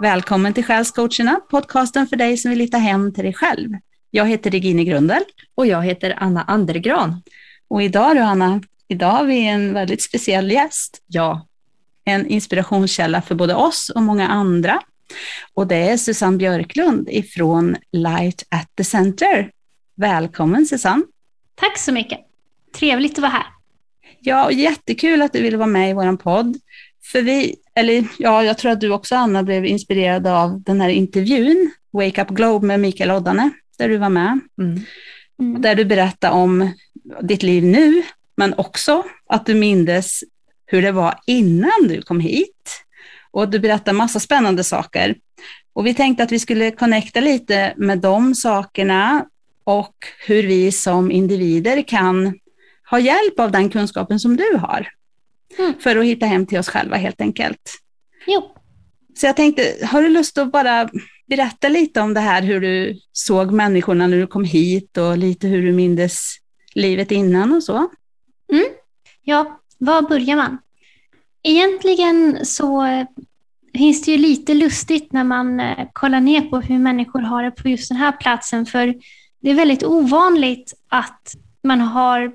Välkommen till Själscoacherna, podcasten för dig som vill hitta hem till dig själv. Jag heter Regine Grundel. Och jag heter Anna Andergran. Och idag då Anna, idag har vi en väldigt speciell gäst. Ja. En inspirationskälla för både oss och många andra. Och det är Susanne Björklund ifrån Light at the Center. Välkommen Susanne. Tack så mycket. Trevligt att vara här. Ja, och jättekul att du ville vara med i vår podd. För vi, eller ja, jag tror att du också Anna blev inspirerad av den här intervjun, Wake Up Globe med Mikael Oddane, där du var med. Mm. Mm. Där du berättade om ditt liv nu, men också att du mindes hur det var innan du kom hit. Och du berättade massa spännande saker. Och vi tänkte att vi skulle connecta lite med de sakerna och hur vi som individer kan ha hjälp av den kunskapen som du har. Mm. För att hitta hem till oss själva helt enkelt. Jo. Så jag tänkte, har du lust att bara berätta lite om det här, hur du såg människorna när du kom hit och lite hur du mindes livet innan och så? Mm. Ja, var börjar man? Egentligen så finns det ju lite lustigt när man eh, kollar ner på hur människor har det på just den här platsen, för det är väldigt ovanligt att man har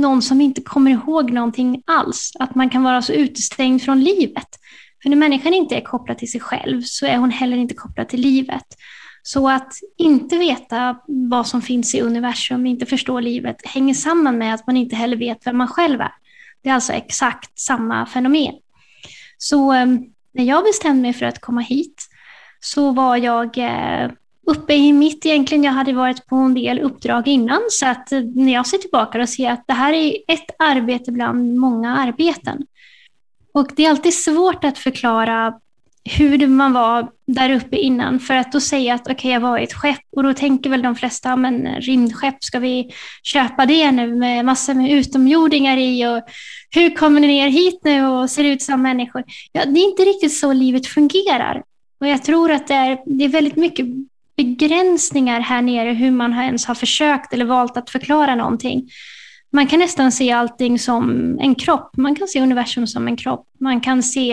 någon som inte kommer ihåg någonting alls. Att man kan vara så utestängd från livet. För när människan inte är kopplad till sig själv så är hon heller inte kopplad till livet. Så att inte veta vad som finns i universum, inte förstå livet, hänger samman med att man inte heller vet vem man själv är. Det är alltså exakt samma fenomen. Så eh, när jag bestämde mig för att komma hit så var jag eh, uppe i mitt egentligen. Jag hade varit på en del uppdrag innan så att eh, när jag ser tillbaka och ser att det här är ett arbete bland många arbeten. Och det är alltid svårt att förklara hur man var där uppe innan för att då säga att okej, okay, jag var i ett skepp och då tänker väl de flesta, men rymdskepp, ska vi köpa det nu med massor med utomjordingar i och hur kommer ni ner hit nu och ser ut som människor? Ja, det är inte riktigt så livet fungerar. Och jag tror att det är, det är väldigt mycket begränsningar här nere hur man ens har försökt eller valt att förklara någonting. Man kan nästan se allting som en kropp. Man kan se universum som en kropp. Man kan se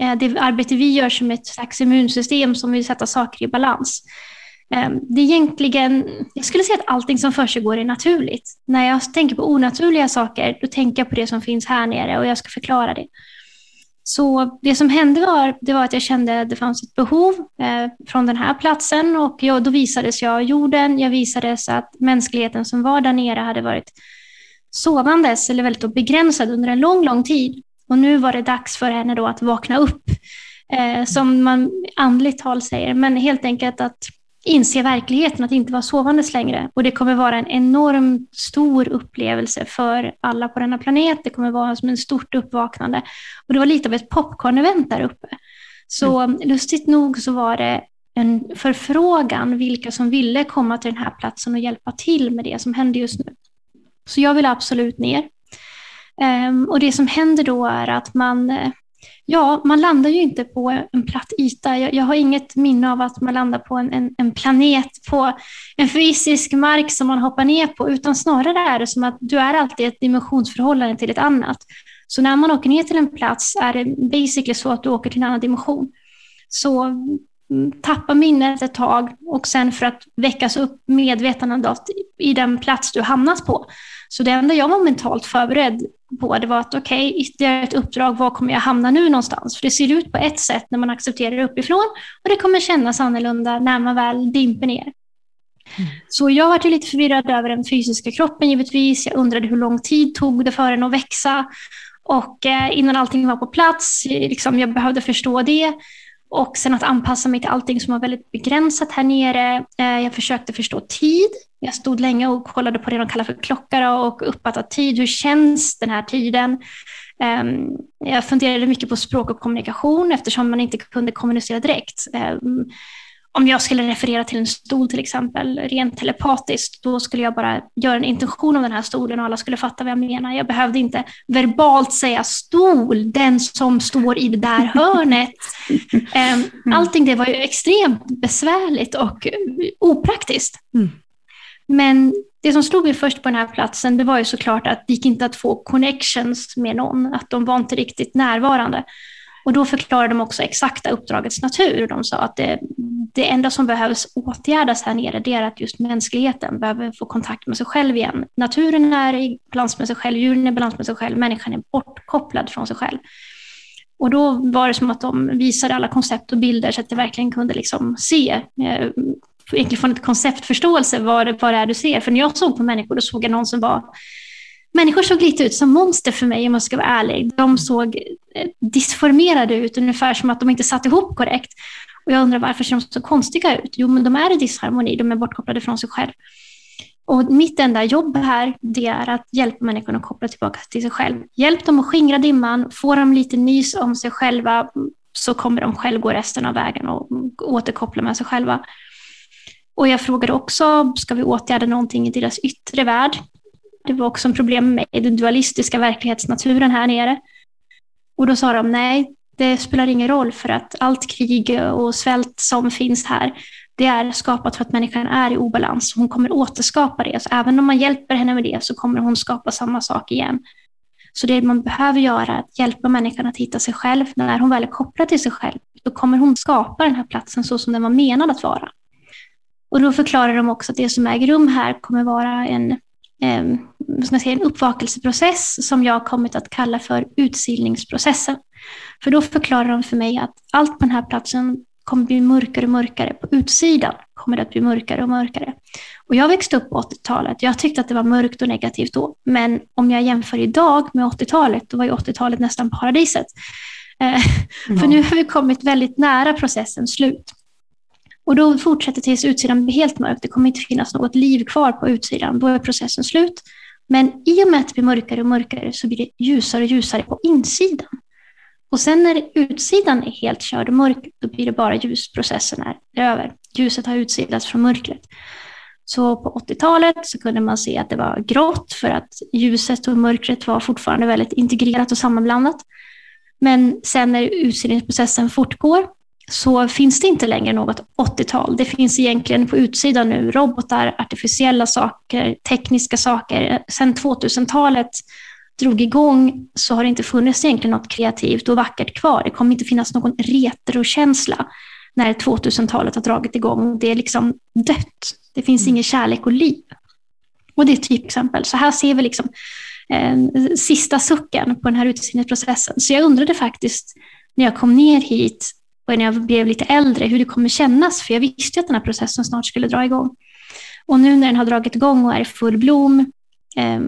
eh, det arbete vi gör som ett slags immunsystem som vill sätta saker i balans. Ehm, det är egentligen, jag skulle säga att allting som försiggår är naturligt. När jag tänker på onaturliga saker, då tänker jag på det som finns här nere och jag ska förklara det. Så det som hände var, det var att jag kände att det fanns ett behov eh, från den här platsen. Och jag, då visades jag jorden, jag visades att mänskligheten som var där nere hade varit sovandes eller väldigt begränsad under en lång, lång tid. Och nu var det dags för henne då att vakna upp, eh, som man andligt tal säger, men helt enkelt att inse verkligheten, att inte vara sovandes längre. Och det kommer vara en enormt stor upplevelse för alla på denna planet. Det kommer vara som en stort uppvaknande. Och det var lite av ett popcorn-event där uppe. Så mm. lustigt nog så var det en förfrågan vilka som ville komma till den här platsen och hjälpa till med det som hände just nu. Så jag vill absolut ner. Um, och det som händer då är att man eh, Ja, man landar ju inte på en platt yta. Jag, jag har inget minne av att man landar på en, en, en, planet, på en fysisk mark som man hoppar ner på, utan snarare är det som att du är alltid ett dimensionsförhållande till ett annat. Så när man åker ner till en plats är det basically så att du åker till en annan dimension. Så mm, tappa minnet ett tag och sen för att väckas upp medvetandet i den plats du hamnat på. Så det enda jag var mentalt förberedd på det var att okej, okay, ytterligare ett uppdrag, var kommer jag hamna nu någonstans? För det ser ut på ett sätt när man accepterar det uppifrån och det kommer kännas annorlunda när man väl dimper ner. Mm. Så jag var lite förvirrad över den fysiska kroppen givetvis. Jag undrade hur lång tid tog det för den att växa? Och eh, innan allting var på plats, liksom, jag behövde förstå det. Och sen att anpassa mig till allting som var väldigt begränsat här nere. Eh, jag försökte förstå tid. Jag stod länge och kollade på det de kallar för klocka och uppfattade tid. Hur känns den här tiden? Ehm, jag funderade mycket på språk och kommunikation eftersom man inte kunde kommunicera direkt. Ehm, om jag skulle referera till en stol till exempel, rent telepatiskt, då skulle jag bara göra en intention om den här stolen och alla skulle fatta vad jag menar. Jag behövde inte verbalt säga stol, den som står i det där hörnet. Ehm, mm. Allting det var ju extremt besvärligt och opraktiskt. Mm. Men det som slog mig först på den här platsen, det var ju såklart att det gick inte att få connections med någon, att de var inte riktigt närvarande. Och då förklarade de också exakta uppdragets natur. De sa att det, det enda som behövs åtgärdas här nere, det är att just mänskligheten behöver få kontakt med sig själv igen. Naturen är i balans med sig själv, djuren är i balans med sig själv, människan är bortkopplad från sig själv. Och då var det som att de visade alla koncept och bilder så att jag verkligen kunde liksom se, eh, egentligen från ett konceptförståelse vad det, vad det är du ser. För när jag såg på människor, då såg jag någon som var Människor såg lite ut som monster för mig om jag ska vara ärlig. De såg disformerade ut, ungefär som att de inte satt ihop korrekt. Och jag undrar varför ser de så konstiga ut? Jo, men de är i disharmoni, de är bortkopplade från sig själv. Och mitt enda jobb här, det är att hjälpa människorna att koppla tillbaka till sig själv. Hjälp dem att skingra dimman, få dem lite nys om sig själva, så kommer de själv gå resten av vägen och återkoppla med sig själva. Och jag frågade också, ska vi åtgärda någonting i deras yttre värld? Det var också en problem med den dualistiska verklighetsnaturen här nere. Och då sa de nej, det spelar ingen roll för att allt krig och svält som finns här, det är skapat för att människan är i obalans. Hon kommer återskapa det. Så även om man hjälper henne med det så kommer hon skapa samma sak igen. Så det man behöver göra är att hjälpa människan att hitta sig själv. När hon väl är kopplad till sig själv, då kommer hon skapa den här platsen så som den var menad att vara. Och då förklarar de också att det som äger rum här kommer vara en, eh, säga, en uppvakelseprocess som jag har kommit att kalla för utsilningsprocessen. För då förklarar de för mig att allt på den här platsen kommer bli mörkare och mörkare. På utsidan kommer det att bli mörkare och mörkare. Och jag växte upp på 80-talet. Jag tyckte att det var mörkt och negativt då. Men om jag jämför idag med 80-talet, då var ju 80-talet nästan paradiset. Eh, ja. För nu har vi kommit väldigt nära processens slut. Och då fortsätter tills utsidan blir helt mörk. Det kommer inte finnas något liv kvar på utsidan. Då är processen slut. Men i och med att det blir mörkare och mörkare så blir det ljusare och ljusare på insidan. Och sen när utsidan är helt körd och mörk, då blir det bara ljusprocessen är över. Ljuset har utsidats från mörkret. Så på 80-talet så kunde man se att det var grått för att ljuset och mörkret var fortfarande väldigt integrerat och sammanblandat. Men sen när utsidningsprocessen fortgår så finns det inte längre något 80-tal. Det finns egentligen på utsidan nu robotar, artificiella saker, tekniska saker. Sen 2000-talet drog igång så har det inte funnits egentligen något kreativt och vackert kvar. Det kommer inte finnas någon retrokänsla när 2000-talet har dragit igång. Det är liksom dött. Det finns mm. ingen kärlek och liv. Och det är ett typexempel. Så här ser vi liksom eh, sista sucken på den här utseendesprocessen. Så jag undrade faktiskt när jag kom ner hit och när jag blev lite äldre hur det kommer kännas. För jag visste ju att den här processen snart skulle dra igång. Och nu när den har dragit igång och är i full blom eh,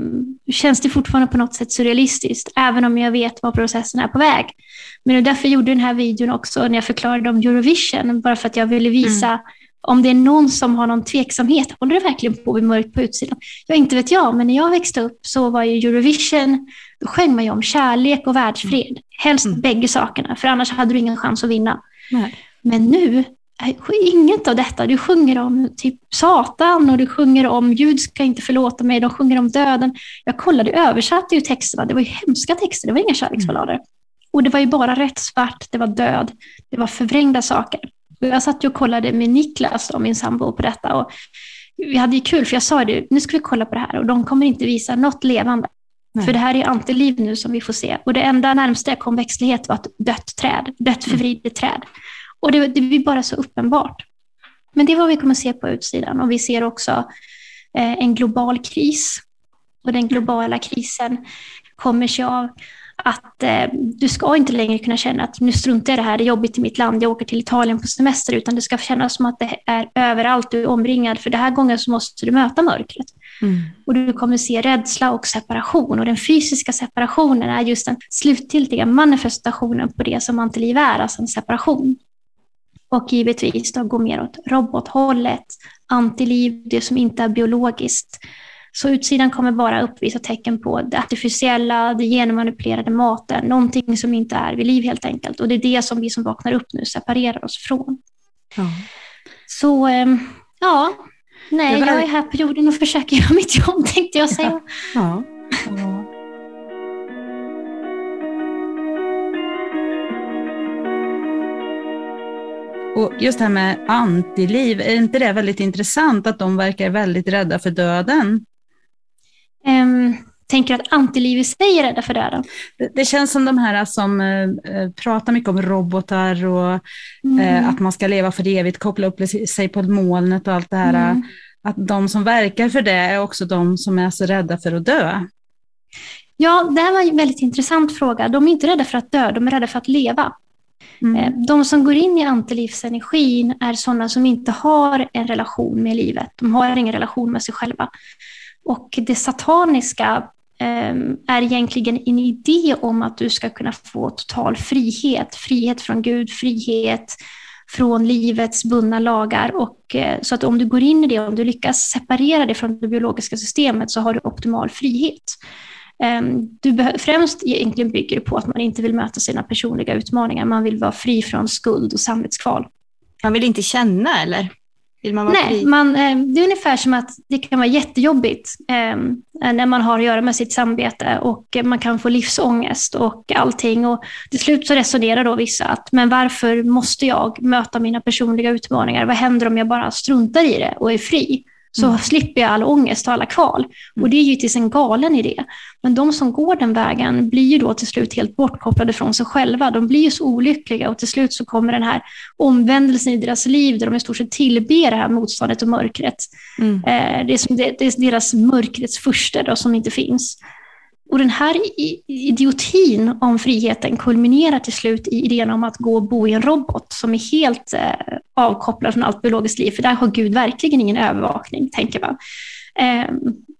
känns det fortfarande på något sätt surrealistiskt, även om jag vet var processen är på väg. Men det är därför jag gjorde den här videon också, när jag förklarade om Eurovision, bara för att jag ville visa mm om det är någon som har någon tveksamhet, håller det verkligen på att bli mörkt på utsidan? Ja, inte vet jag, men när jag växte upp så var ju Eurovision, då sjöng man ju om kärlek och världsfred. Helst mm. bägge sakerna, för annars hade du ingen chans att vinna. Nej. Men nu inget av detta. Du sjunger om typ Satan och du sjunger om Gud ska inte förlåta mig. De sjunger om döden. Jag kollade, översatte ju texterna. Det var ju hemska texter. Det var inga kärleksballader. Mm. Och det var ju bara rätt svart. Det var död. Det var förvrängda saker. Jag satt och kollade med Niklas, och min sambo, på detta. Och vi hade ju kul, för jag sa det, nu ska vi kolla på det här och de kommer inte visa något levande. Nej. För det här är antiliv nu som vi får se. Och det enda närmsta jag kom växtlighet var ett dött träd, dött förvridet träd. Och det, det blir bara så uppenbart. Men det är vad vi kommer se på utsidan. Och vi ser också eh, en global kris. Och den globala krisen kommer sig av att eh, du ska inte längre kunna känna att nu struntar jag i det här, det är jobbigt i mitt land, jag åker till Italien på semester, utan det ska kännas som att det är överallt, du är omringad, för den här gången så måste du möta mörkret. Mm. Och du kommer se rädsla och separation, och den fysiska separationen är just den slutgiltiga manifestationen på det som antiliv är, alltså en separation. Och givetvis då gå mer åt robothållet, antiliv, det som inte är biologiskt. Så utsidan kommer bara uppvisa tecken på det artificiella, det genmanipulerade maten, någonting som inte är vid liv helt enkelt. Och det är det som vi som vaknar upp nu separerar oss från. Ja. Så ehm, ja, nej, jag är här på jorden och försöker göra mitt jobb tänkte jag säga. Ja. Ja. Och just det här med antiliv, är inte det väldigt intressant att de verkar väldigt rädda för döden? Um, tänker att antiliv i sig är rädda för döden. Det, det känns som de här som eh, pratar mycket om robotar och mm. eh, att man ska leva för evigt, koppla upp sig på molnet och allt det här. Mm. Att de som verkar för det är också de som är så rädda för att dö. Ja, det här var en väldigt intressant fråga. De är inte rädda för att dö, de är rädda för att leva. Mm. Eh, de som går in i antilivsenergin är sådana som inte har en relation med livet. De har ingen relation med sig själva. Och det sataniska ehm, är egentligen en idé om att du ska kunna få total frihet. Frihet från Gud, frihet från livets bundna lagar. Och, eh, så att om du går in i det, om du lyckas separera det från det biologiska systemet så har du optimal frihet. Ehm, du främst egentligen bygger det på att man inte vill möta sina personliga utmaningar. Man vill vara fri från skuld och samvetskval. Man vill inte känna eller? Man Nej? Man, ehm, det är ungefär som att det kan vara jättejobbigt eh, när man har att göra med sitt samvete och man kan få livsångest och allting. Och till slut så resonerar då vissa att men varför måste jag möta mina personliga utmaningar? Vad händer om jag bara struntar i det och är fri? Så mm. slipper jag all ångest och alla kval. Mm. Och det är ju givetvis en galen idé. Men de som går den vägen blir ju då till slut helt bortkopplade från sig själva. De blir ju så olyckliga och till slut så kommer den här omvändelsen i deras liv där de i stort sett tillber det här motståndet och mörkret. Mm. Eh, det, är som det, det är deras mörkrets första då, som inte finns. Och den här idiotin om friheten kulminerar till slut i idén om att gå och bo i en robot som är helt eh, avkopplad från allt biologiskt liv, för där har Gud verkligen ingen övervakning, tänker man. Eh,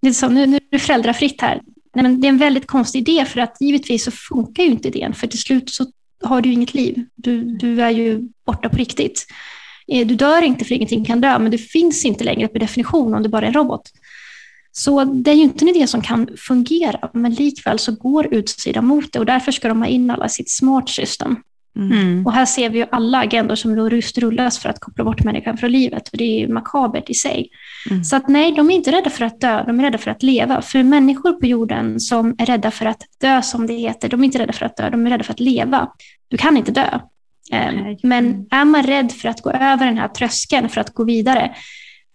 det är så, nu, nu är det föräldrafritt här. Nej, men det är en väldigt konstig idé, för att givetvis så funkar ju inte idén, för till slut så har du inget liv. Du, du är ju borta på riktigt. Eh, du dör inte för ingenting kan dö, men du finns inte längre per definition om du bara är en robot. Så det är ju inte en idé som kan fungera, men likväl så går utsidan mot det och därför ska de ha in alla sitt smart system. Mm. Och här ser vi ju alla agendor som just rullas för att koppla bort människan från livet. Och det är ju makabert i sig. Mm. Så att nej, de är inte rädda för att dö, de är rädda för att leva. För människor på jorden som är rädda för att dö, som det heter, de är inte rädda för att dö, de är rädda för att leva. Du kan inte dö. Ehm, men är man rädd för att gå över den här tröskeln, för att gå vidare,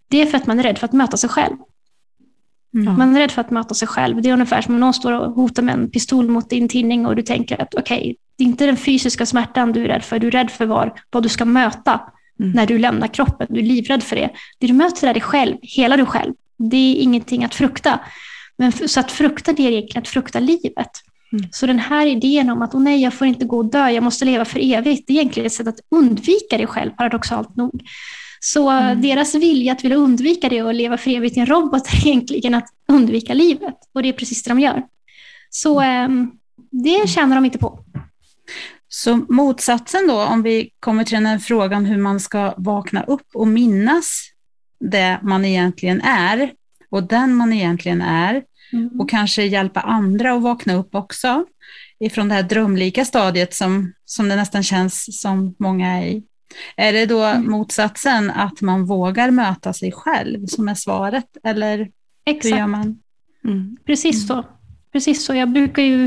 det är för att man är rädd för att möta sig själv. Mm. Man är rädd för att möta sig själv. Det är ungefär som om någon står och hotar med en pistol mot din tinning och du tänker att okej, okay, det är inte den fysiska smärtan du är rädd för, du är rädd för var, vad du ska möta mm. när du lämnar kroppen. Du är livrädd för det. Det du möter är dig själv, hela du själv. Det är ingenting att frukta. Men så att frukta det är egentligen att frukta livet. Mm. Så den här idén om att oh nej, jag får inte gå och dö, jag måste leva för evigt, det är egentligen ett sätt att undvika dig själv, paradoxalt nog. Så mm. deras vilja att vilja undvika det och leva för evigt i en robot är egentligen att undvika livet. Och det är precis det de gör. Så eh, det tjänar de inte på. Så motsatsen då, om vi kommer till den här frågan hur man ska vakna upp och minnas det man egentligen är och den man egentligen är mm. och kanske hjälpa andra att vakna upp också ifrån det här drömlika stadiet som, som det nästan känns som många är i. Är det då mm. motsatsen att man vågar möta sig själv som är svaret eller Exakt. hur gör man? Mm. Precis så. Precis så. Jag brukar ju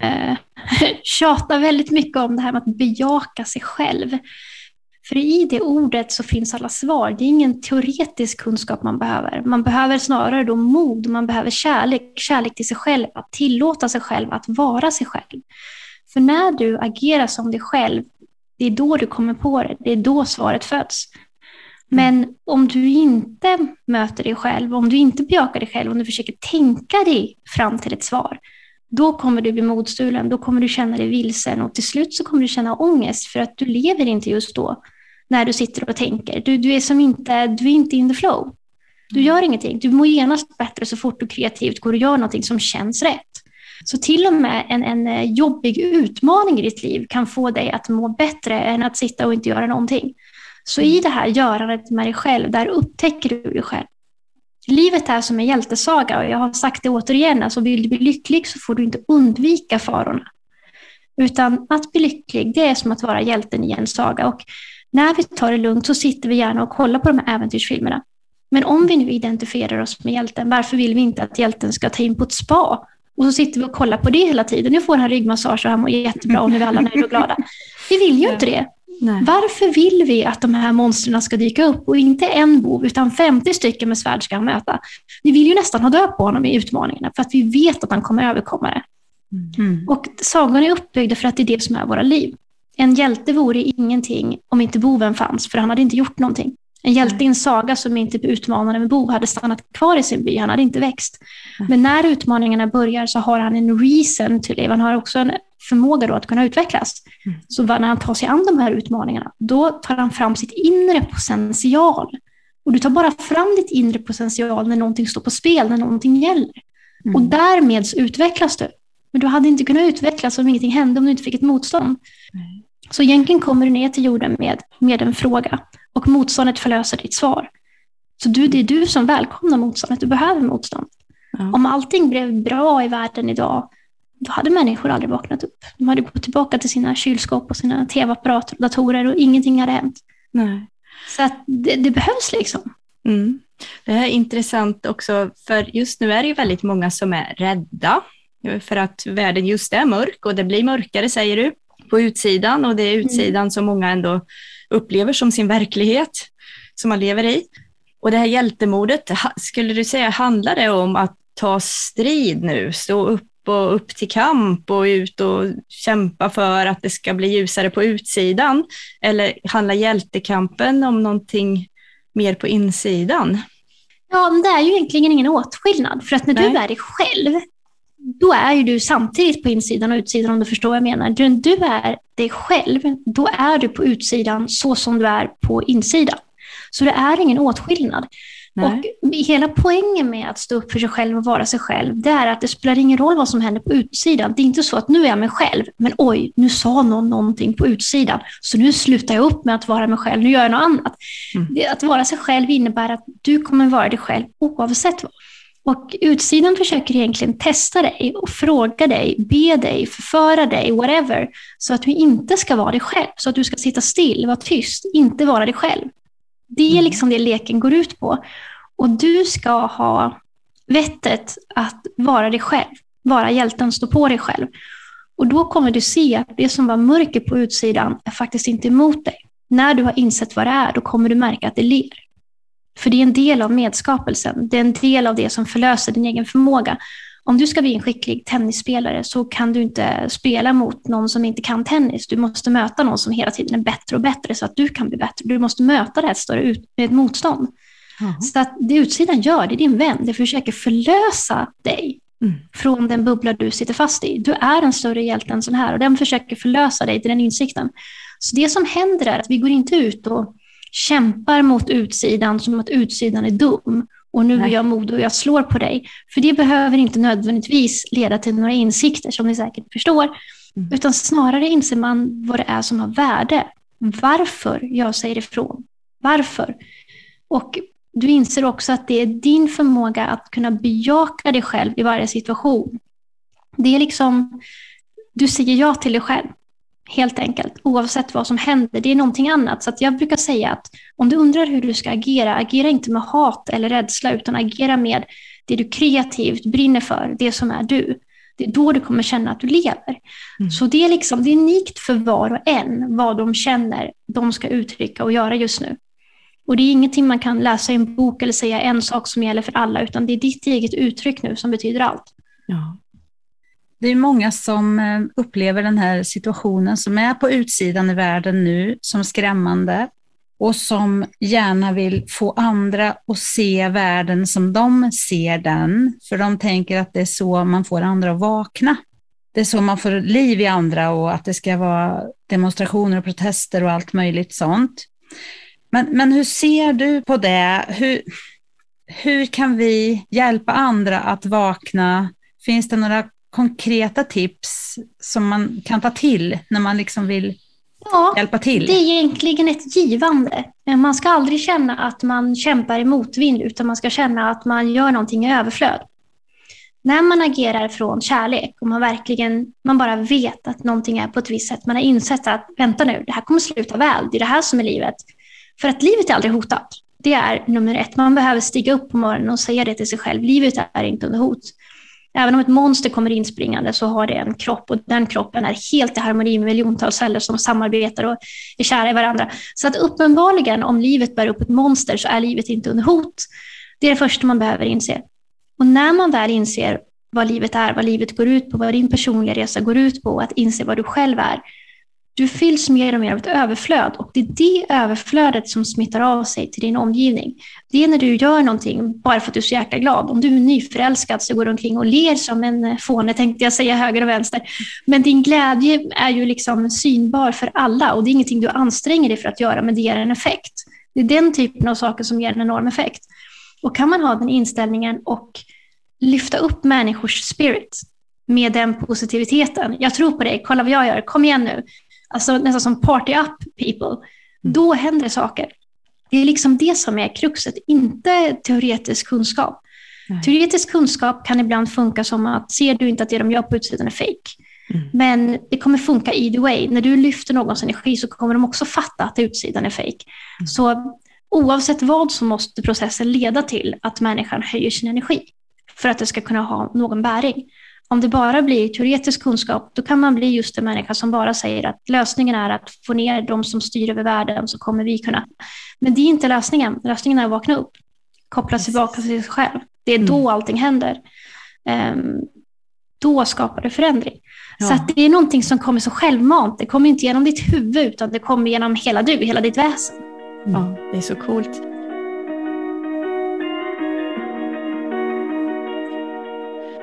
eh, tjata väldigt mycket om det här med att bejaka sig själv. För i det ordet så finns alla svar. Det är ingen teoretisk kunskap man behöver. Man behöver snarare då mod, man behöver kärlek, kärlek till sig själv, att tillåta sig själv att vara sig själv. För när du agerar som dig själv, det är då du kommer på det. Det är då svaret föds. Men om du inte möter dig själv, om du inte bejakar dig själv, om du försöker tänka dig fram till ett svar, då kommer du bli modstulen, då kommer du känna dig vilsen och till slut så kommer du känna ångest för att du lever inte just då när du sitter och tänker. Du, du är som inte, du är inte in the flow. Du mm. gör ingenting. Du mår genast bättre så fort du kreativt går och gör någonting som känns rätt. Så till och med en, en eh, jobbig utmaning i ditt liv kan få dig att må bättre än att sitta och inte göra någonting. Så i det här görandet med dig själv, där upptäcker du dig själv. Livet är som en hjältesaga och jag har sagt det återigen, alltså vill du bli lycklig så får du inte undvika farorna. Utan att bli lycklig, det är som att vara hjälten i en saga. Och när vi tar det lugnt så sitter vi gärna och kollar på de här äventyrsfilmerna. Men om vi nu identifierar oss med hjälten, varför vill vi inte att hjälten ska ta in på ett spa och så sitter vi och kollar på det hela tiden. Nu får han ryggmassage och han mår jättebra och nu är alla nöjda och glada. Vi vill ju inte det. Nej. Varför vill vi att de här monstren ska dyka upp och inte en bov utan 50 stycken med svärd ska han möta? Vi vill ju nästan ha död på honom i utmaningarna för att vi vet att han kommer överkomma det. Mm. Och sagan är uppbyggda för att det är det som är våra liv. En hjälte vore ingenting om inte boven fanns, för han hade inte gjort någonting. En hjälte i en saga som inte utmanade med bov hade stannat kvar i sin by, han hade inte växt. Nej. Men när utmaningarna börjar så har han en reason to live, han har också en förmåga då att kunna utvecklas. Mm. Så när han tar sig an de här utmaningarna, då tar han fram sitt inre potential. Och du tar bara fram ditt inre potential när någonting står på spel, när någonting gäller. Mm. Och därmed så utvecklas du. Men du hade inte kunnat utvecklas om ingenting hände, om du inte fick ett motstånd. Så egentligen kommer du ner till jorden med, med en fråga och motståndet förlöser ditt svar. Så du, det är du som välkomnar motståndet, du behöver motstånd. Ja. Om allting blev bra i världen idag, då hade människor aldrig vaknat upp. De hade gått tillbaka till sina kylskåp och sina tv-apparater och datorer och ingenting hade hänt. Nej. Så det, det behövs liksom. Mm. Det här är intressant också, för just nu är det ju väldigt många som är rädda för att världen just är mörk och det blir mörkare, säger du, på utsidan och det är utsidan som många ändå upplever som sin verklighet som man lever i. Och det här hjältemodet, skulle du säga, handlar det om att ta strid nu, stå upp och upp till kamp och ut och kämpa för att det ska bli ljusare på utsidan? Eller handlar hjältekampen om någonting mer på insidan? Ja, men det är ju egentligen ingen åtskillnad. För att när Nej. du är dig själv, då är ju du samtidigt på insidan och utsidan om du förstår vad jag menar. När du är dig själv, då är du på utsidan så som du är på insidan. Så det är ingen åtskillnad. Nej. Och hela poängen med att stå upp för sig själv och vara sig själv, det är att det spelar ingen roll vad som händer på utsidan. Det är inte så att nu är jag mig själv, men oj, nu sa någon någonting på utsidan, så nu slutar jag upp med att vara mig själv, nu gör jag något annat. Mm. Att vara sig själv innebär att du kommer vara dig själv oavsett vad. Och utsidan försöker egentligen testa dig och fråga dig, be dig, förföra dig, whatever, så att du inte ska vara dig själv, så att du ska sitta still, vara tyst, inte vara dig själv. Det är Mm. liksom det leken går ut på. Och du ska ha vettet att vara dig själv, vara hjälten, stå på dig själv. Och då kommer du se att det som var mörker på utsidan är faktiskt inte emot dig. När du har insett vad det är, då kommer du märka att det ler. För det är en del av medskapelsen. Det är en del av det som förlöser din egen förmåga. Om du ska bli en skicklig tennisspelare så kan du inte spela mot någon som inte kan tennis. Du måste möta någon som hela tiden är bättre och bättre så att du kan bli bättre. Du måste möta det här större ut med ett motstånd. Så att det utsidan gör, det är din vän. Det försöker förlösa dig Mm. från den bubbla du sitter fast i. Du är en större hjälte än sån här och den försöker förlösa dig till den insikten. Så det som händer är att vi går inte ut och kämpar mot utsidan som att utsidan är dum och nu är jag modig och jag slår på dig. För det behöver inte nödvändigtvis leda till några insikter som ni säkert förstår. Mm. Utan snarare inser man vad det är som har värde. Varför jag säger ifrån. Varför? Och du inser också att det är din förmåga att kunna bejaka dig själv i varje situation. Det är liksom, du säger ja till dig själv. Helt enkelt, oavsett vad som händer. Det är någonting annat. Så jag brukar säga att om du undrar hur du ska agera, agera inte med hat eller rädsla, utan agera med det du kreativt brinner för, det som är du. Det är då du kommer känna att du lever. Mm. Så det är, liksom, det är unikt för var och en vad de känner de ska uttrycka och göra just nu. Och det är ingenting man kan läsa i en bok eller säga en sak som gäller för alla, utan det är ditt eget uttryck nu som betyder allt. Ja. Det är många som eh, upplever den här situationen som är på utsidan i världen nu som skrämmande och som gärna vill få andra att se världen som de ser den, för de tänker att det är så man får andra att vakna. Det är så man får liv i andra och att det ska vara demonstrationer och protester och allt möjligt sånt. Men, men hur ser du på det? Hur, hur kan vi hjälpa andra att vakna? Finns det några konkreta tips som man kan ta till när man liksom vill Ja, hjälpa till? det är egentligen ett givande. Man ska aldrig känna att man kämpar i motvind, utan man ska känna att man gör någonting i överflöd. När man agerar från kärlek och man verkligen, man bara vet att någonting är på ett visst sätt, man har insett att vänta nu, det här kommer sluta väl, det är det här som är livet. För att livet är aldrig hotat. Det är nummer ett. Man behöver stiga upp på morgonen och säga det till sig själv. Livet är inte under hot. Även om ett monster kommer inspringande så har det en kropp och den kroppen är helt i harmoni med miljontals celler som samarbetar och är kära i varandra. Så att uppenbarligen, om livet bär upp ett monster så är livet inte under hot. Det är det första man behöver inse. Och när man väl inser vad livet är, vad livet går ut på, vad din personliga resa går ut på, att inse vad du själv är, du fylls mer och mer av ett överflöd och det är det överflödet som smittar av sig till din omgivning. Det är när du gör någonting bara för att du är så jäkla glad. Om du är nyförälskad så går du omkring och ler som en fåne, tänkte jag säga höger och vänster. Men din glädje är ju liksom synbar för alla och det är ingenting du anstränger dig för att göra, men det ger en effekt. Det är den typen av saker som ger en enorm effekt. Och kan man ha den inställningen och lyfta upp människors spirit med den positiviteten. Jag tror på dig, kolla vad jag gör, kom igen nu alltså nästan som party up people, mm. då händer saker. Det är liksom det som är kruxet, inte teoretisk kunskap. Nej. Teoretisk kunskap kan ibland funka som att, ser du inte att det de gör på utsidan är fake? Mm. Men det kommer funka either way. När du lyfter någons energi så kommer de också fatta att utsidan är fake. Mm. Så oavsett vad så måste processen leda till att människan höjer sin energi för att det ska kunna ha någon bäring. Om det bara blir teoretisk kunskap, då kan man bli just en människa som bara säger att lösningen är att få ner de som styr över världen, så kommer vi kunna. Men det är inte lösningen. Lösningen är att vakna upp, koppla tillbaka till sig själv. Det är då mm. allting händer. Um, då skapar det förändring. Ja. Så det är någonting som kommer så självmant. Det kommer inte genom ditt huvud, utan det kommer genom hela du, hela ditt väsen. Mm. Ja, det är så coolt.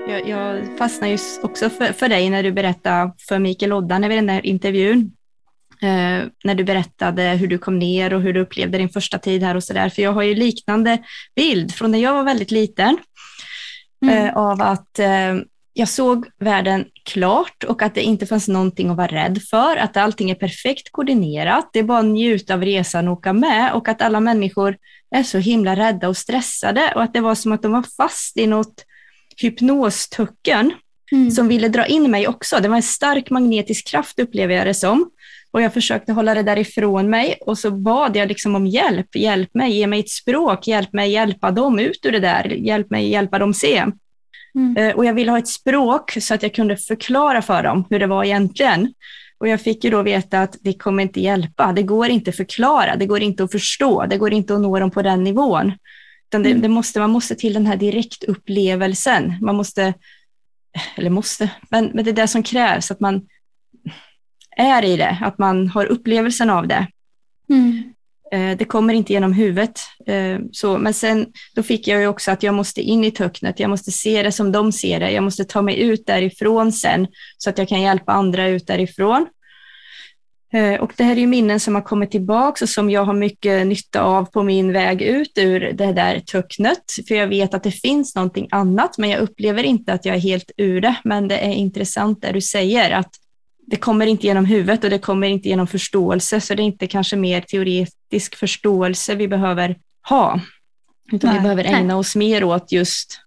Jag, jag fastnade ju också för, för dig när du berättade för Mikael Oddan i den där intervjun. Eh, när du berättade hur du kom ner och hur du upplevde din första tid här och så där. För jag har ju liknande bild från när jag var väldigt liten. Mm. Eh, av att eh, jag såg världen klart och att det inte fanns någonting att vara rädd för, att allting är perfekt koordinerat. Det är bara att njuta av resan och åka med och att alla människor är så himla rädda och stressade och att det var som att de var fast i något hypnostucken mm. som ville dra in mig också. Det var en stark magnetisk kraft upplever jag det som. Och jag försökte hålla det därifrån mig och så bad jag liksom om hjälp. Hjälp mig, ge mig ett språk, hjälp mig hjälpa dem ut ur det där, hjälp mig hjälpa dem se. Mm. Eh, och jag ville ha ett språk så att jag kunde förklara för dem hur det var egentligen. Och jag fick ju då veta att det kommer inte hjälpa, det går inte att förklara, det går inte att förstå, det går inte att nå dem på den nivån. Det, mm. det, måste, man måste till den här direktupplevelsen. Man måste, eller måste, men, men det är det som krävs, att man är i det, att man har upplevelsen av det. Mm. Eh, det kommer inte genom huvudet. Eh, så, men sen då fick jag ju också att jag måste in i töcknet, jag måste se det som de ser det, jag måste ta mig ut därifrån sen så att jag kan hjälpa andra ut därifrån. Eh, och det här är ju minnen som har kommit tillbaka och som jag har mycket nytta av på min väg ut ur det där töcknet. För jag vet att det finns någonting annat, men jag upplever inte att jag är helt ur det. Men det är intressant det du säger, att det kommer inte genom huvudet och det kommer inte genom förståelse, så det är inte kanske mer teoretisk förståelse vi behöver ha, utan Nej. vi behöver ägna oss mer åt just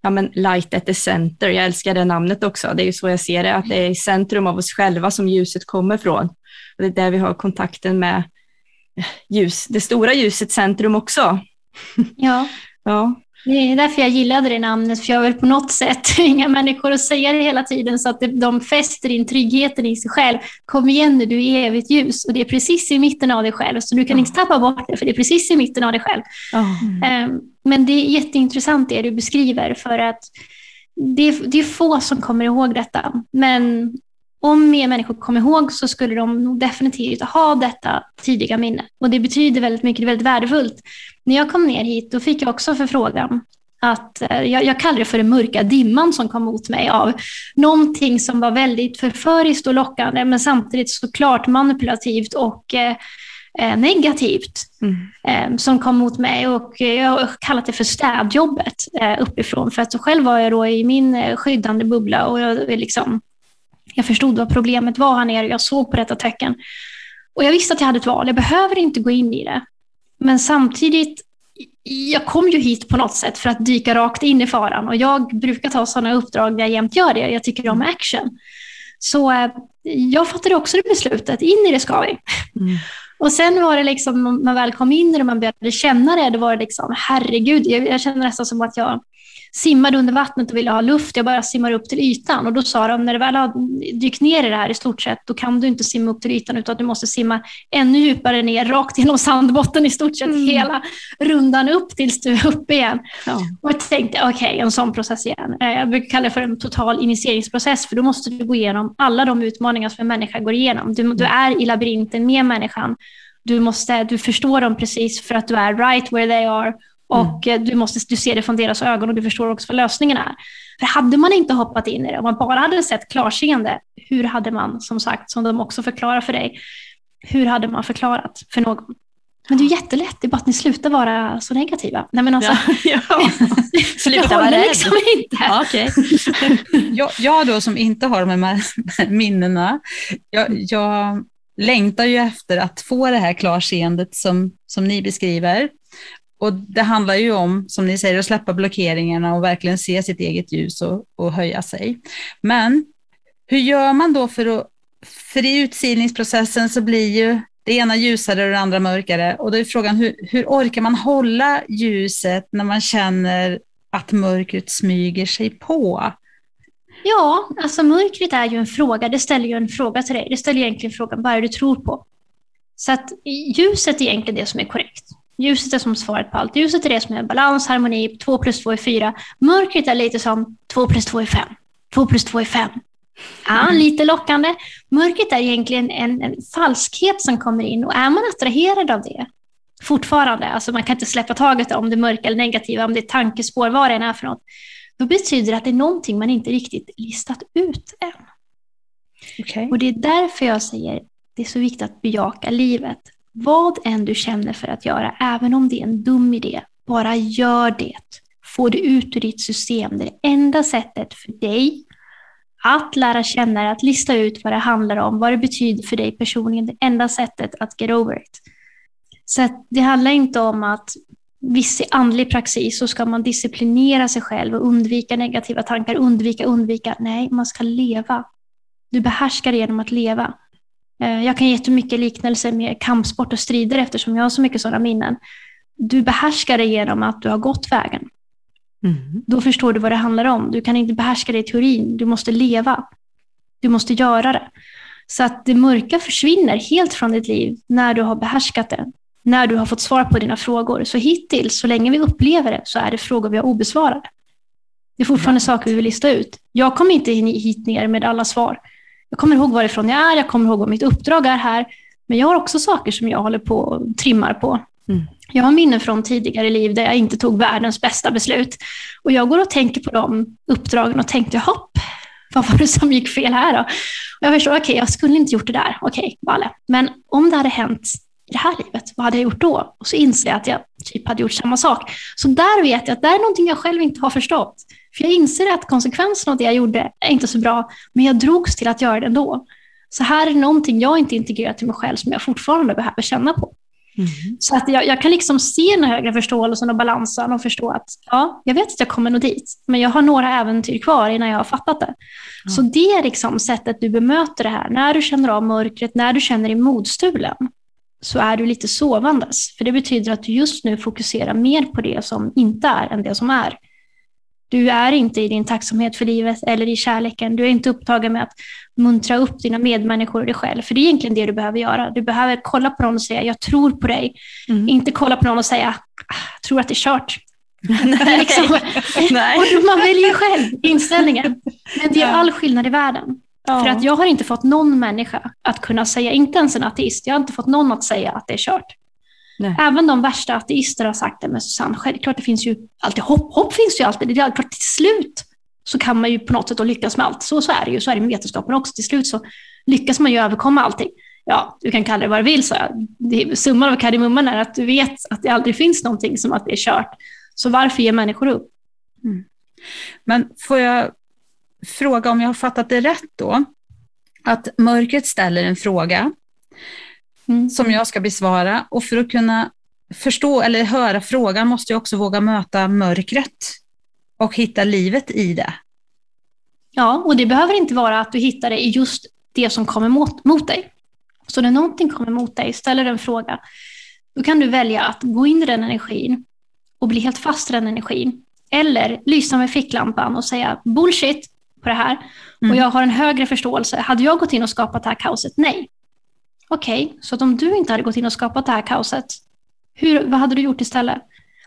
ja, men light at the center. Jag älskar det namnet också. Det är ju så jag ser det, att det är i centrum av oss själva som ljuset kommer från. Och det är där vi har kontakten med ljus, det stora ljusets centrum också. Ja. ja. Det är därför jag gillade det namnet, för jag vill på något sätt tvinga människor att säga det hela tiden så att de fäster in tryggheten i sig själv. Kom igen nu, du är evigt ljus och det är precis i mitten av dig själv, så du kan inte tappa bort det, för det är precis i mitten av dig själv. Mm. Men det är jätteintressant det du beskriver, för att det är, det är få som kommer ihåg detta. Men om mer människor kom ihåg så skulle de nog definitivt ha detta tidiga minne. Och det betyder väldigt mycket, det är väldigt värdefullt. När jag kom ner hit då fick jag också förfrågan att eh, jag, jag kallar det för den mörka dimman som kom mot mig av någonting som var väldigt förföriskt och lockande men samtidigt såklart manipulativt och eh, eh negativt mm. eh, som kom mot mig och jag har kallat det för städjobbet uppifrån för att själv var jag då i min skyddande bubbla och jag liksom jag förstod vad problemet var här nere. Jag såg på detta tecken. Och jag visste att jag hade ett val. Jag behöver inte gå in i det. Men samtidigt, jag kom ju hit på något sätt för att dyka rakt in i faran. Och jag brukar ta sådana uppdrag där jag jämt gör det. Jag tycker om action. Så eh, jag fattade också det beslutet. In i det ska vi. Mm. Och sen var det liksom, när man väl kom in i det och man började känna det, då var det liksom, herregud, jag, jag känner nästan som att jag simmade under vattnet och ville ha luft. Jag bara simmar upp till ytan. Och då sa de, när du väl har dykt ner i det här i stort sett, då kan du inte simma upp till ytan, utan du måste simma ännu djupare ner, rakt genom sandbotten i stort sett mm. hela rundan upp tills du är uppe igen. Ja. Och jag tänkte, okej, okay, en sån process igen. Eh, jag brukar kalla det för en total initieringsprocess, för då måste du gå igenom alla de utmaningar som en människa går igenom. Du, du är i labyrinten med människan. Du, måste, du förstår dem precis för att du är right where they are och mm. du, måste, du ser det från deras ögon och du förstår också vad lösningen är. För hade man inte hoppat in i det, om man bara hade sett klarseende, hur hade man, som sagt, som de också förklarar för dig, hur hade man förklarat för någon? Men det är jättelätt, det är bara att ni slutar vara så negativa. Nej, men alltså, ja, ja. Sluta vara rädd. Liksom inte. Ja, okay. jag, jag då som inte har de här minnena, jag, jag längtar ju efter att få det här klarseendet som, som ni beskriver. Och det handlar ju om, som ni säger, att släppa blockeringarna och verkligen se sitt eget ljus och, och höja sig. Men hur gör man då för att, för i utsilningsprocessen så blir ju det ena ljusare och det andra mörkare. Och då är frågan, hur, hur orkar man hålla ljuset när man känner att mörkret smyger sig på? Ja, alltså mörkret är ju en fråga. Det ställer ju en fråga till dig. Det ställer egentligen frågan, vad är det du tror på? Så att ljuset är egentligen det som är korrekt. Ljuset är som svaret på allt. Ljuset är det som är balans, harmoni, 2 plus 2 är 4. Mörkret är lite som 2 plus 2 är 5. 2 plus 2 är 5. Ja, mm. lite lockande. Mörkret är egentligen en, en, falskhet som kommer in och är man attraherad av det fortfarande, alltså man kan inte släppa taget om det mörka eller negativa, om det är tankespår, vad det än är för något, då betyder det att det är någonting man inte riktigt listat ut än. Okay. Och det är därför jag säger det är så viktigt att bejaka livet. Vad än du känner för att göra, även om det är en dum idé, bara gör det. Få det ut ur ditt system. Det är det enda sättet för dig att lära känna det, att lista ut vad det handlar om, vad det betyder för dig personligen. Det enda sättet att get over it. Så det handlar inte om att viss andlig praxis så ska man disciplinera sig själv och undvika negativa tankar, undvika, undvika. Nej, man ska leva. Du behärskar det genom att leva. Eh, jag kan ge jättemycket liknelser med kampsport och strider eftersom jag har så mycket sådana minnen. Du behärskar det genom att du har gått vägen. Mm. Då förstår du vad det handlar om. Du kan inte behärska det i teorin, du måste leva. Du måste göra det. Så att det mörka försvinner helt från ditt liv när du har behärskat det. När du har fått svar på dina frågor. Så hittills, så länge vi upplever det, så är det frågor vi har obesvarade. Det är fortfarande ja. saker vi vill lista ut. Jag kommer inte hit ner med alla svar. Jag kommer ihåg varifrån jag är, jag kommer ihåg vad mitt uppdrag är här. Men jag har också saker som jag håller på och trimmar på. Mm. Jag har minnen från tidigare liv där jag inte tog världens bästa beslut. Och jag går och tänker på de uppdragen och tänkte, hopp, vad var det som gick fel här då? Och jag förstår, okej, okay, jag skulle inte gjort det där. Okej, okay, Valle. Men om det hade hänt i det här livet, vad hade jag gjort då? Och så inser jag att jag typ hade gjort samma sak. Så där vet jag att det är någonting jag själv inte har förstått. För jag inser att konsekvensen av det jag gjorde är inte så bra, men jag drogs till att göra det ändå. Så här är någonting jag inte integrerat i mig själv som jag fortfarande behöver känna på. Mm. Så att jag, jag, kan liksom se den högre förståelsen och balansen och förstå att ja, jag vet att jag kommer nå dit, men jag har några äventyr kvar innan jag har fattat det. Mm. Så det är liksom sättet du bemöter det här. När du känner av mörkret, när du känner dig modstulen, så är du lite sovandes. För det betyder att du just nu fokuserar mer på det som inte är än det som är. Du är inte i din tacksamhet för livet eller i kärleken. Du är inte upptagen med att muntra upp dina medmänniskor och dig själv. För det är egentligen det du behöver göra. Du behöver kolla på någon och säga, jag tror på dig. Mm. Inte kolla på någon och säga, ah, jag tror att det är kört. Nej. liksom. Och man väljer själv inställningen. Men det är all skillnad i världen. Ja. För att jag har inte fått någon människa att kunna säga, inte ens en ateist, jag har inte fått någon att säga att det är kört. Nej. Även de värsta ateister har sagt det, men Susanne, självklart det finns ju alltid hopp. Hopp finns ju alltid. Det är klart till slut så kan man ju på något sätt lyckas med allt. Så, så är det ju, så är det med vetenskapen också. Till slut så lyckas man ju överkomma allting. Ja, du kan kalla det vad du vill, så det, Summan av kardemumman är att du vet att det aldrig finns någonting som att det är kört. Så varför ger människor upp? Mm. Men får jag fråga om jag har fattat det rätt då? Att mörkret ställer en fråga mm. som jag ska besvara. Och för att kunna förstå eller höra frågan måste jag också våga möta mörkret och hitta livet i det. Ja, och det behöver inte vara att du hittar det i just det som kommer mot, mot dig. Så när någonting kommer mot dig, ställer en fråga, då kan du välja att gå in i den energin och bli helt fast i den energin. Eller lysa med ficklampan och säga bullshit på det här. Mm. Och jag har en högre förståelse. Hade jag gått in och skapat det här kaoset? Nej. Okej, okay, så att om du inte hade gått in och skapat det här kaoset, hur, vad hade du gjort istället?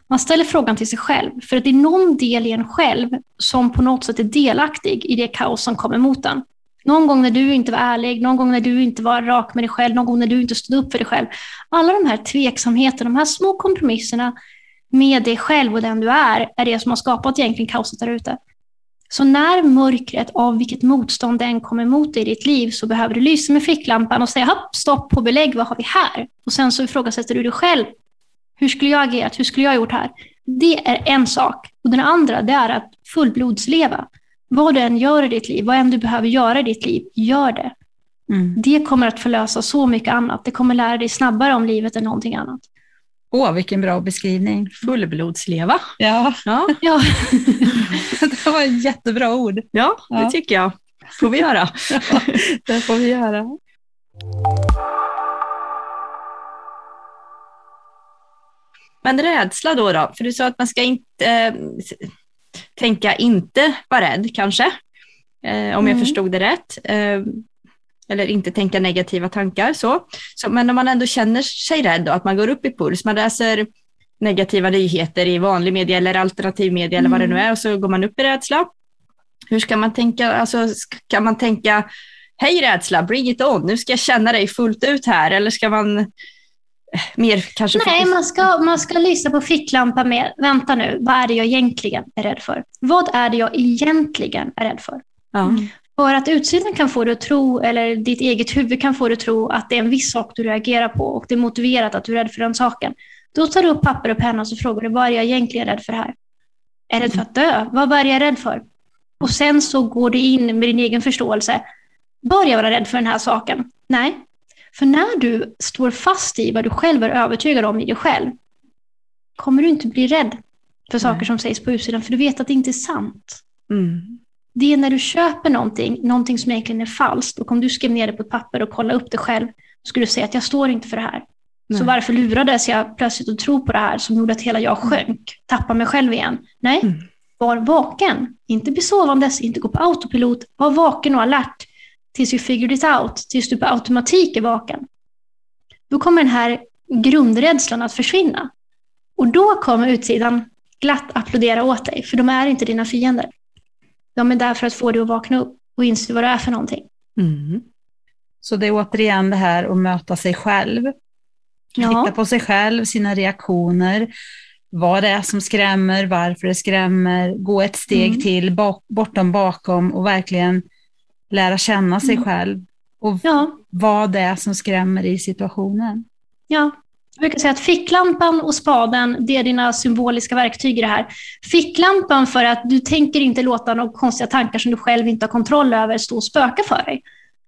Man ställer frågan till sig själv, för att det är någon del i en själv som på något sätt är delaktig i det kaos som kommer mot den. Någon gång när du inte var ärlig, någon gång när du inte var rak med dig själv, någon gång när du inte stod upp för dig själv. Alla de här tveksamheterna, de här små kompromisserna med dig själv och den du är, är det som har skapat egentligen kaoset där ute. Så när mörkret, av vilket motstånd den kommer mot dig i ditt liv, så behöver du lysa med ficklampan och säga hopp, stopp på belägg, vad har vi här? Och sen så ifrågasätter du dig själv. Hur skulle jag agerat? Hur skulle jag gjort här? Det är en sak. Och den andra, det är att fullblodsleva. Vad du än gör i ditt liv, vad än du behöver göra i ditt liv, gör det. Mm. Det kommer att förlösa så mycket annat. Det kommer lära dig snabbare om livet än någonting annat. Åh, vilken bra beskrivning. Fullblodsleva. Ja. ja. ja. det var ett jättebra ord. Ja, det ja. tycker jag. får vi göra. ja, det får vi göra. Men rädsla då, då? För du sa att man ska inte äh, tänka inte vara rädd kanske, äh, om mm. jag förstod det rätt. Äh, eller inte tänka negativa tankar. Så. så men om man ändå känner sig rädd och att man går upp i puls, man läser negativa nyheter i vanlig media eller alternativ media mm. eller vad det nu mm. är och så går man upp i rädsla. Hur ska man tänka? Alltså, ska man tänka, hej rädsla, bring it on, nu ska jag känna dig fullt ut här eller ska man eh, mer kanske... Nej, man ska, man ska lyssna på ficklampan med, vänta nu, vad är det jag egentligen är rädd för? Vad är det jag egentligen är rädd för? Ja. För att utsidan kan få dig att tro, eller ditt eget huvud kan få dig att tro att det är en viss sak du reagerar på och det är motiverat att du är rädd för den saken. Då tar du upp papper och penna och så frågar du, vad är jag egentligen rädd för här? Är jag rädd för att dö? Vad är jag rädd för? Och sen så går du in med din egen förståelse. Bör jag vara rädd för den här saken? Nej. För när du står fast i vad du själv är övertygad om i dig själv, kommer du inte bli rädd för saker Nej. som sägs på utsidan, för du vet att det inte är sant. Mm det är när du köper någonting, någonting som egentligen är falskt, och om du skrev ner det på ett papper och kollade upp det själv, så skulle du säga att jag står inte för det här. Nej. Så varför lurades jag plötsligt att tro på det här som gjorde att hela jag mm. sjönk, tappade mig själv igen? Nej, mm. var vaken. Inte bli sovandes, inte gå på autopilot. Var vaken och alert tills you figured it out, tills du på automatik är vaken. Då kommer den här grundrädslan att försvinna. Och då kommer utsidan glatt applådera åt dig, för de är inte dina fiender. De är där för att få dig att vakna upp och inse vad det är för någonting. Mm. Så det är återigen det här att möta sig själv. Ja. Titta på sig själv, sina reaktioner, vad det är som skrämmer, varför det skrämmer, gå ett steg mm. till bortom bakom och verkligen lära känna sig mm. själv och ja. vad det är som skrämmer i situationen. Ja, jag brukar säga att ficklampan och spaden, det är dina symboliska verktyg i det här. Ficklampan för att du tänker inte låta några konstiga tankar som du själv inte har kontroll över stå och spöka för dig.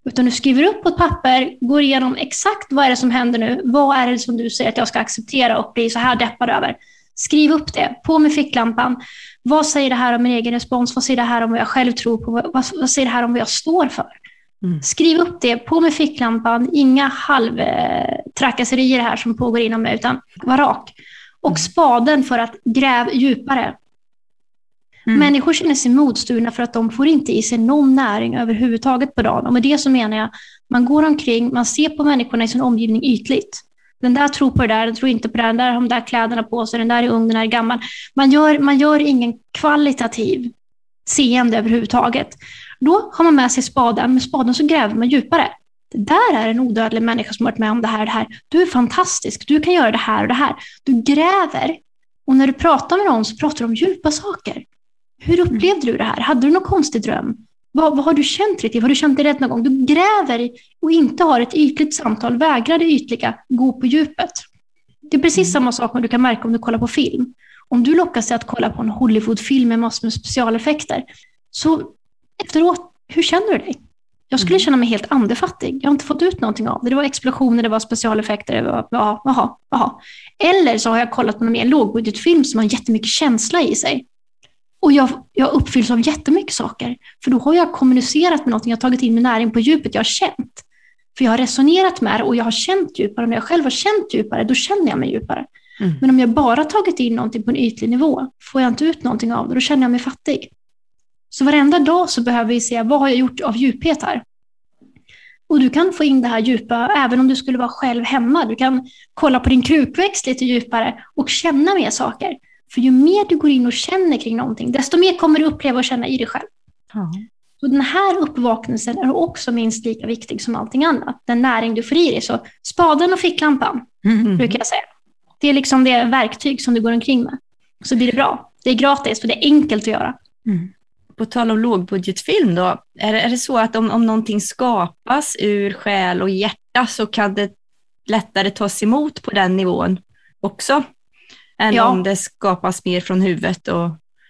Utan du skriver upp på ett papper, går igenom exakt vad är det som händer nu, vad är det som du säger att jag ska acceptera och bli så här deppad över. Skriv upp det, på med ficklampan. Vad säger det här om min egen respons? Vad säger det här om vad jag själv tror på? Vad, vad säger det här om vad jag står för? Mm. Skriv upp det, på med ficklampan, inga halvtrakasserier här som pågår inom mig, utan var rak. Och mm. spaden för att gräva djupare. Mm. Människor känner sig modstulna för att de får inte i sig någon näring överhuvudtaget på dagen. Och med det så menar jag, man går omkring, man ser på människorna i sin omgivning ytligt. Den där tror på det där, den tror inte på det där, den där har de där kläderna på sig, den där är ung, den där är gammal. Man gör, man gör ingen kvalitativ seende överhuvudtaget. Då har man med sig spaden, med spaden så gräver man djupare. Det där är en odödlig människa som har varit med om det här och det här. Du är fantastisk, du kan göra det här och det här. Du gräver. Och när du pratar med någon så pratar du om djupa saker. Hur mm. upplevde du det här? Hade du någon konstig dröm? Vad, vad har du känt dig till? Har du känt dig rädd någon gång? Du gräver och inte har ett ytligt samtal, vägrar det ytliga, gå på djupet. Det är precis mm. samma sak som du kan märka om du kollar på film. Om du lockas till att kolla på en Hollywoodfilm med massor med specialeffekter, så efteråt, hur känner du dig? Jag skulle mm. känna mig helt andefattig. Jag har inte fått ut någonting av det. Det var explosioner, det var specialeffekter. Det var, ja, jaha, jaha. Eller så har jag kollat på en mer lågbudgetfilm som har jättemycket känsla i sig. Och jag, jag uppfylls av jättemycket saker. För då har jag kommunicerat med någonting, jag har tagit in min näring på djupet, jag har känt. För jag har resonerat med det och jag har känt djupare. Och när jag själv har känt djupare, då känner jag mig djupare. Mm. Men om jag bara tagit in någonting på en ytlig nivå, får jag inte ut någonting av det, då känner jag mig fattig. Så varenda dag så behöver vi se, vad har jag gjort av djuphet här? Och du kan få in det här djupa, även om du skulle vara själv hemma. Du kan kolla på din krukväxt lite djupare och känna mer saker. För ju mer du går in och känner kring någonting, desto mer kommer du uppleva och känna i dig själv. Ja. Och den här uppvaknelsen är också minst lika viktig som allting annat. Den näring du får i dig. Så spaden och ficklampan, mm. brukar jag säga. Det är liksom det verktyg som du går omkring med. Så blir det bra. Det är gratis, för det är enkelt att göra. Mm. På tal om lågbudgetfilm då, är, är det så att om, om någonting skapas ur själ och hjärta så kan det lättare tas emot på den nivån också? Än ja. om det skapas mer från huvudet och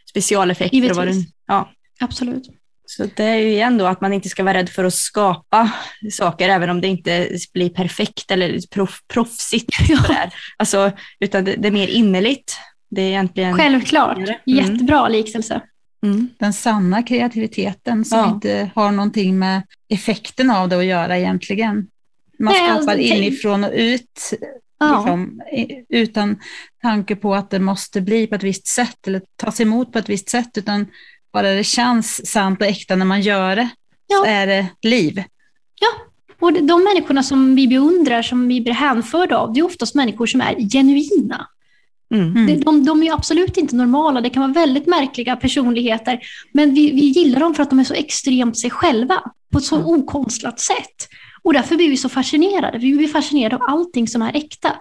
specialeffekter? Givetvis. Och vad det, ja. Absolut. Så det är ju igen då att man inte ska vara rädd för att skapa saker, även om det inte blir perfekt eller proff, proffsigt. Ja. Alltså, utan det, det, är mer innerligt. Det är egentligen... Självklart. Mm. Jättebra liknelse. Mm. Den sanna kreativiteten som ja. inte har någonting med effekten av det att göra egentligen. Man Nej, skapar alltså, inifrån och ut ja. liksom, utan tanke på att det måste bli på ett visst sätt eller tas emot på ett visst sätt, utan bara det känns sant och äkta när man gör det, ja. så är det liv. Ja, och de människorna som vi beundrar, som vi blir hänförda av, det är oftast människor som är genuina. Mm. De, de, de, är absolut inte normala, det kan vara väldigt märkliga personligheter, men vi, vi gillar dem för att de är så extremt sig själva, på ett så mm. okonstlat sätt. Och därför blir vi så fascinerade, vi blir fascinerade av allting som är äkta.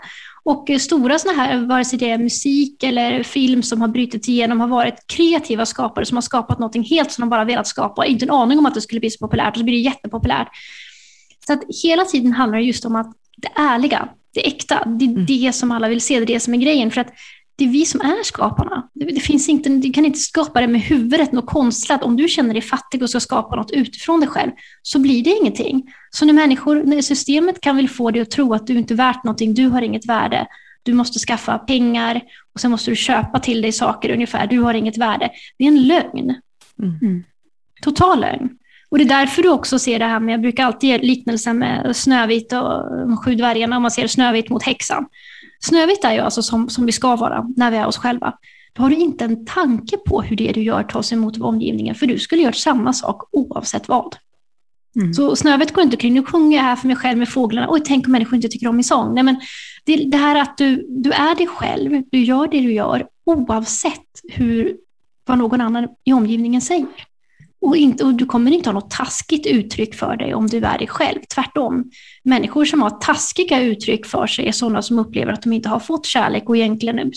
Och stora sådana här, vare sig det är musik eller film som har brutit igenom, har varit kreativa skapare som har skapat någonting helt som de bara velat skapa. Inte en aning om att det skulle bli så populärt och så blir det jättepopulärt. Så att hela tiden handlar det just om att det ärliga, det äkta, det är mm. det som alla vill se, det är det som är grejen. För att det är vi som är skaparna. Det, det, finns inte, du kan inte skapa det med huvudet, något konstlat. Om du känner dig fattig och ska skapa något utifrån dig själv, så blir det ingenting. Så när människor, när systemet kan väl få dig att tro att du inte är värt någonting, du har inget värde, du måste skaffa pengar och sen måste du köpa till dig saker ungefär, du har inget värde. Det är en lögn. Mm. Total lögn. Och det är därför du också ser det här med, jag brukar alltid ge liknelsen med Snövit och de sju dvärgarna, om man ser Snövit mot häxan. Snövit är ju alltså som, som vi ska vara när vi är oss själva. Då har du inte en tanke på hur det du gör tas emot av omgivningen, för du skulle göra samma sak oavsett vad. Mm. Så Snövit går inte kring, nu sjunger jag här för mig själv med fåglarna, oj tänk om människor inte tycker om min sång. Nej, men det, det här att du, du är dig själv, du gör det du gör oavsett hur, vad någon annan i omgivningen säger. Och, inte, och du kommer inte ha något taskigt uttryck för dig om du är dig själv. Tvärtom. Människor som har taskiga uttryck för sig är sådana som upplever att de inte har fått kärlek och egentligen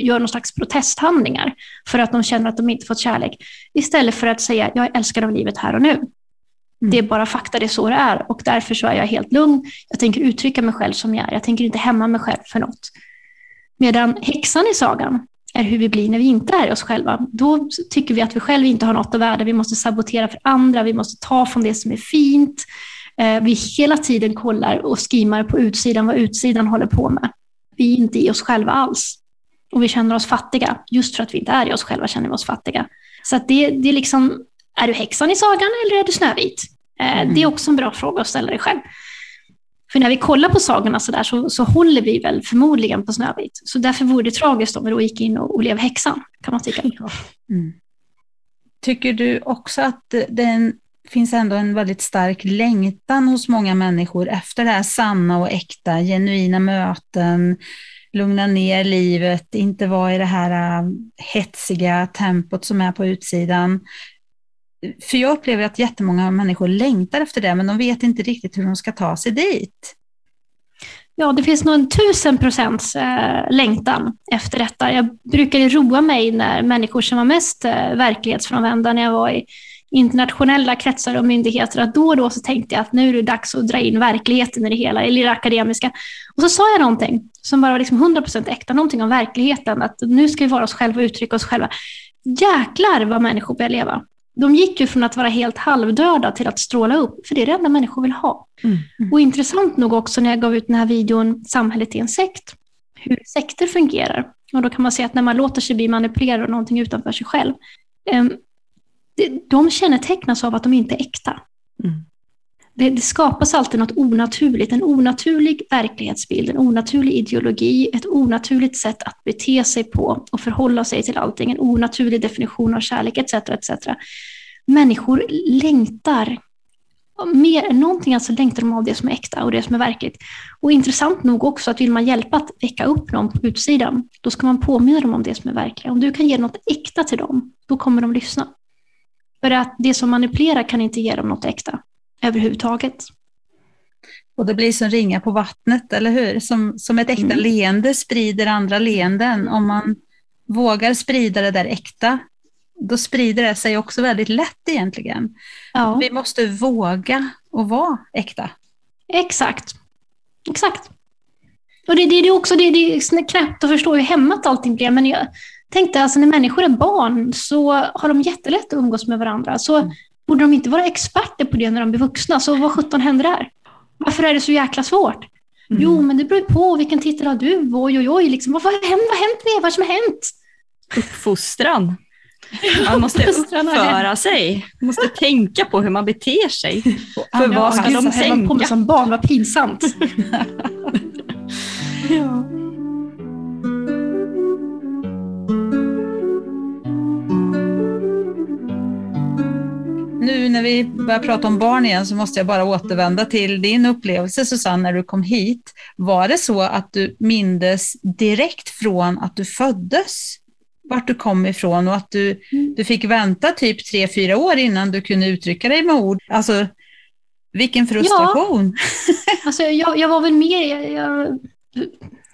gör någon slags protesthandlingar för att de känner att de inte fått kärlek. Istället för att säga jag är älskad av livet här och nu. Mm. Det är bara fakta, det är så det är och därför så är jag helt lugn. Jag tänker uttrycka mig själv som jag är. Jag tänker inte hämma mig själv för något. Medan häxan i sagan, är hur vi blir när vi inte är oss själva. Då tycker vi att vi själva inte har något av värde. Vi måste sabotera för andra, vi måste ta från det som är fint. Eh, vi hela tiden kollar och skimar på utsidan vad utsidan håller på med. Vi är inte i oss själva alls. Och vi känner oss fattiga. Just för att vi inte är i oss själva känner vi oss fattiga. Så det, det är liksom, är du häxan i sagan eller är du Snövit? Mm. Det är också en bra fråga att ställa dig själv. För när vi kollar på sagorna så, där, så, så håller vi väl förmodligen på Snövit. Så därför vore det tragiskt om vi då gick in och, och blev häxan, kan man tycka. Mm. Tycker du också att det finns ändå en väldigt stark längtan hos många människor efter det här sanna och äkta, genuina möten, lugna ner livet, inte vara i det här äh, hetsiga tempot som är på utsidan, för jag upplever att jättemånga människor längtar efter det, men de vet inte riktigt hur de ska ta sig dit. Ja, det finns nog en tusen procents eh, längtan efter detta. Jag brukade roa mig när människor som var mest eh, verklighetsfrånvända, när jag var i internationella kretsar och myndigheter, att då och då så tänkte jag att nu är det dags att dra in verkligheten i det hela, eller det akademiska. Och så sa jag någonting som bara var liksom 100% äkta, någonting om verkligheten, att nu ska vi vara oss själva och uttrycka oss själva. Jäklar vad människor börjar leva de gick ju från att vara helt halvdöda till att stråla upp, för det är det enda människor vill ha. Mm. Mm. Och intressant nog också när jag gav ut den här videon Samhället i en sekt, hur sekter fungerar. Och då kan man se att när man låter sig bli manipulerad av någonting utanför sig själv, eh, de kännetecknas av att de inte är äkta. Mm det, det, skapas alltid något onaturligt, en onaturlig verklighetsbild, en onaturlig ideologi, ett onaturligt sätt att bete sig på och förhålla sig till allting, en onaturlig definition av kärlek etc. etc. Människor längtar mer än någonting alltså längtar de av det som är äkta och det som är verkligt. Och intressant nog också att vill man hjälpa att väcka upp någon på utsidan, då ska man påminna dem om det som är verkligt. Om du kan ge något äkta till dem, då kommer de lyssna. För att det som manipulerar kan inte ge dem något äkta överhuvudtaget. Och det blir som ringa på vattnet, eller hur? Som, som ett äkta mm. leende sprider andra leenden. Om man vågar sprida det där äkta, då sprider det sig också väldigt lätt egentligen. Ja. Vi måste våga och vara äkta. Exakt. Exakt. Och det, det, det är också det, det är knappt att förstå hur hämmat allting blev, men jag tänkte alltså när människor är barn så har de jättelätt att umgås med varandra. Så mm. Borde de inte vara experter på det när de blir vuxna? Så vad sjutton händer där? Varför är det så jäkla svårt? Mm. Jo, men det beror på vilken titel har du? Oj, oj, oj, liksom, vad hänt, vad har hänt med Vad är det som har hänt? Uppfostran. Man måste uppföra sig. Man måste tänka på hur man beter sig. För vad ska de tänka? på som barn, vad pinsamt. ja. Nu när vi börjar prata om barn igen så måste jag bara återvända till din upplevelse Susanne när du kom hit. Var det så att du mindes direkt från att du föddes vart du kom ifrån och att du, mm. du fick vänta typ tre, fyra år innan du kunde uttrycka dig med ord. Alltså, vilken frustration. Ja. Alltså, jag, jag var väl mer, jag, jag,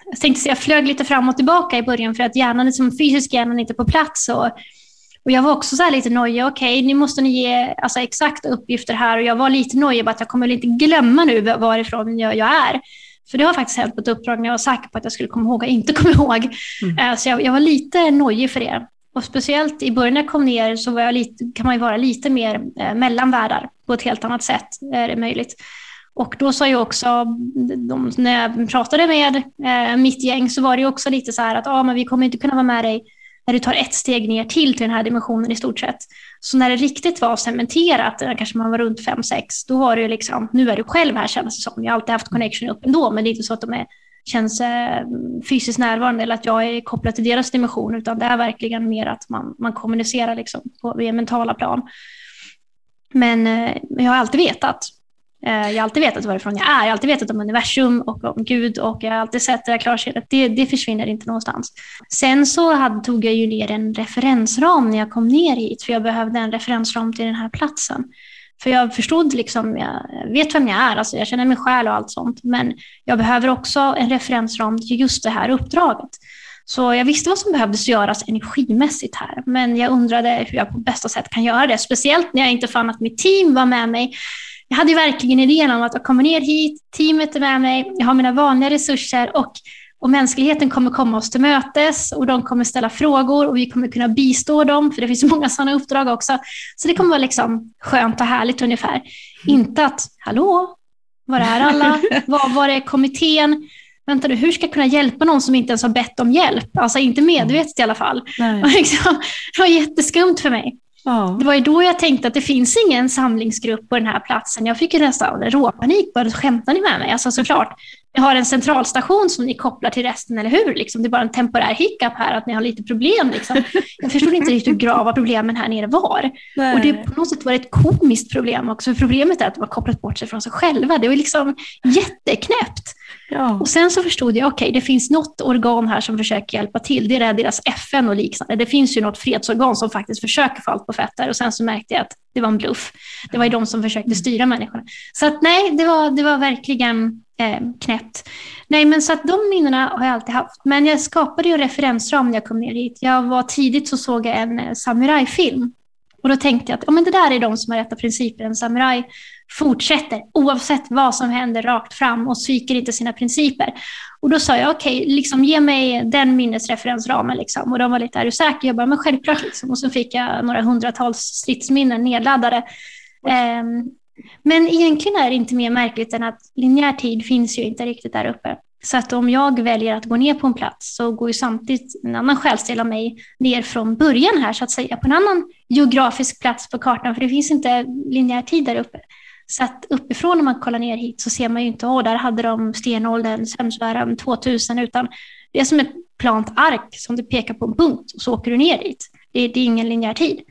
jag tänkte säga, jag flög lite fram och tillbaka i början för att hjärnan, liksom, fysisk hjärnan inte på plats. Och, och jag var också så lite nojig, okej, okay, nu måste ni ge alltså, exakta uppgifter här och jag var lite nojig, att jag kommer väl inte glömma nu varifrån jag, jag är. För det har faktiskt hänt på ett uppdrag när jag var säker på att jag skulle komma ihåg och inte kom ihåg. Mm. Eh, så jag, jag, var lite nojig för det. Och speciellt i början när jag kom ner så var jag lite, kan man ju vara lite mer eh, mellan världar på ett helt annat sätt, är det möjligt. Och då sa jag också, de, när jag pratade med eh, mitt gäng så var det också lite så här att ah, men vi kommer inte kunna vara med dig när du tar ett steg ner till till den här dimensionen i stort sett. Så när det riktigt var cementerat, eh, kanske man var runt 5-6, då var det ju liksom, nu är du själv här känns det som. Jag har alltid haft connection upp ändå, men det är inte så att de är, känns eh, fysiskt närvarande eller att jag är kopplad till deras dimension, utan det är verkligen mer att man, man kommunicerar liksom på, via mentala plan. Men eh, jag har alltid vetat Eh, jag har alltid vetat varifrån jag är. Jag har alltid vetat om universum och om Gud och jag har alltid sett det där klarskedet. Det, det försvinner inte någonstans. Sen så hade, tog jag ju ner en referensram när jag kom ner hit, för jag behövde en referensram till den här platsen. För jag förstod, liksom, jag vet vem jag är, alltså jag känner min själ och allt sånt, men jag behöver också en referensram till just det här uppdraget. Så jag visste vad som behövdes göras energimässigt här, men jag undrade hur jag på bästa sätt kan göra det, speciellt när jag inte fann att mitt team var med mig jag hade verkligen idén om att jag kommer ner hit, teamet är med mig, jag har mina vanliga resurser och, och mänskligheten kommer komma oss till mötes och de kommer ställa frågor och vi kommer kunna bistå dem, för det finns många sådana uppdrag också. Så det kommer vara liksom skönt och härligt ungefär. Mm. Inte att, hallå, var är alla? Var, var är kommittén? Vänta du, hur ska jag kunna hjälpa någon som inte ens har bett om hjälp? Alltså inte medvetet i alla fall. Liksom, det var jätteskumt för mig. Ja. Det var ju då jag tänkte att det finns ingen samlingsgrupp på den här platsen. Jag fick ju nästan råpanik. Bara, skämtar ni med mig? Alltså såklart, ni har en centralstation som ni kopplar till resten, eller hur? Liksom, det är bara en temporär hiccup här, att ni har lite problem. Liksom. Jag förstod inte riktigt hur grava problemen här nere var. Nej. Och det på något sätt var ett komiskt problem också. För problemet är att de har kopplat bort sig från sig själva. Det var liksom jätteknäppt. Ja. Och sen så förstod jag, okej, okay, det finns något organ här som försöker hjälpa till. Det är deras FN och liknande. Det finns ju något fredsorgan som faktiskt försöker få allt på fötter. Och sen så märkte jag att det var en bluff. Det var ju de som försökte styra människorna. Så att nej, det var, det var verkligen eh, knäppt. Nej, men så att de minnena har jag alltid haft. Men jag skapade ju en referensram när jag kom ner hit. Jag var tidigt så såg jag en eh, samurajfilm. Och då tänkte jag att ja, men det där är de som har rätta principer. En samuraj fortsätter oavsett vad som händer rakt fram och sviker inte sina principer. Och då sa jag okej, okay, liksom, ge mig den minnesreferensramen. Liksom. Och de var lite, är du säker? Jag bara, men självklart. Liksom. Och så fick jag några hundratals stridsminnen nedladdade. Um, men egentligen är det inte mer märkligt än att linjär tid finns ju inte riktigt där uppe. Så att om jag väljer att gå ner på en plats så går ju samtidigt en annan själsdel av mig ner från början här så att säga på en annan geografisk plats på kartan för det finns inte linjär tid där uppe. Så att uppifrån när man kollar ner hit så ser man ju inte, åh, där hade de stenåldern, är de 2000, utan det är som ett plant ark som du pekar på en punkt och så åker du ner dit. Det, det är ingen linjär tid.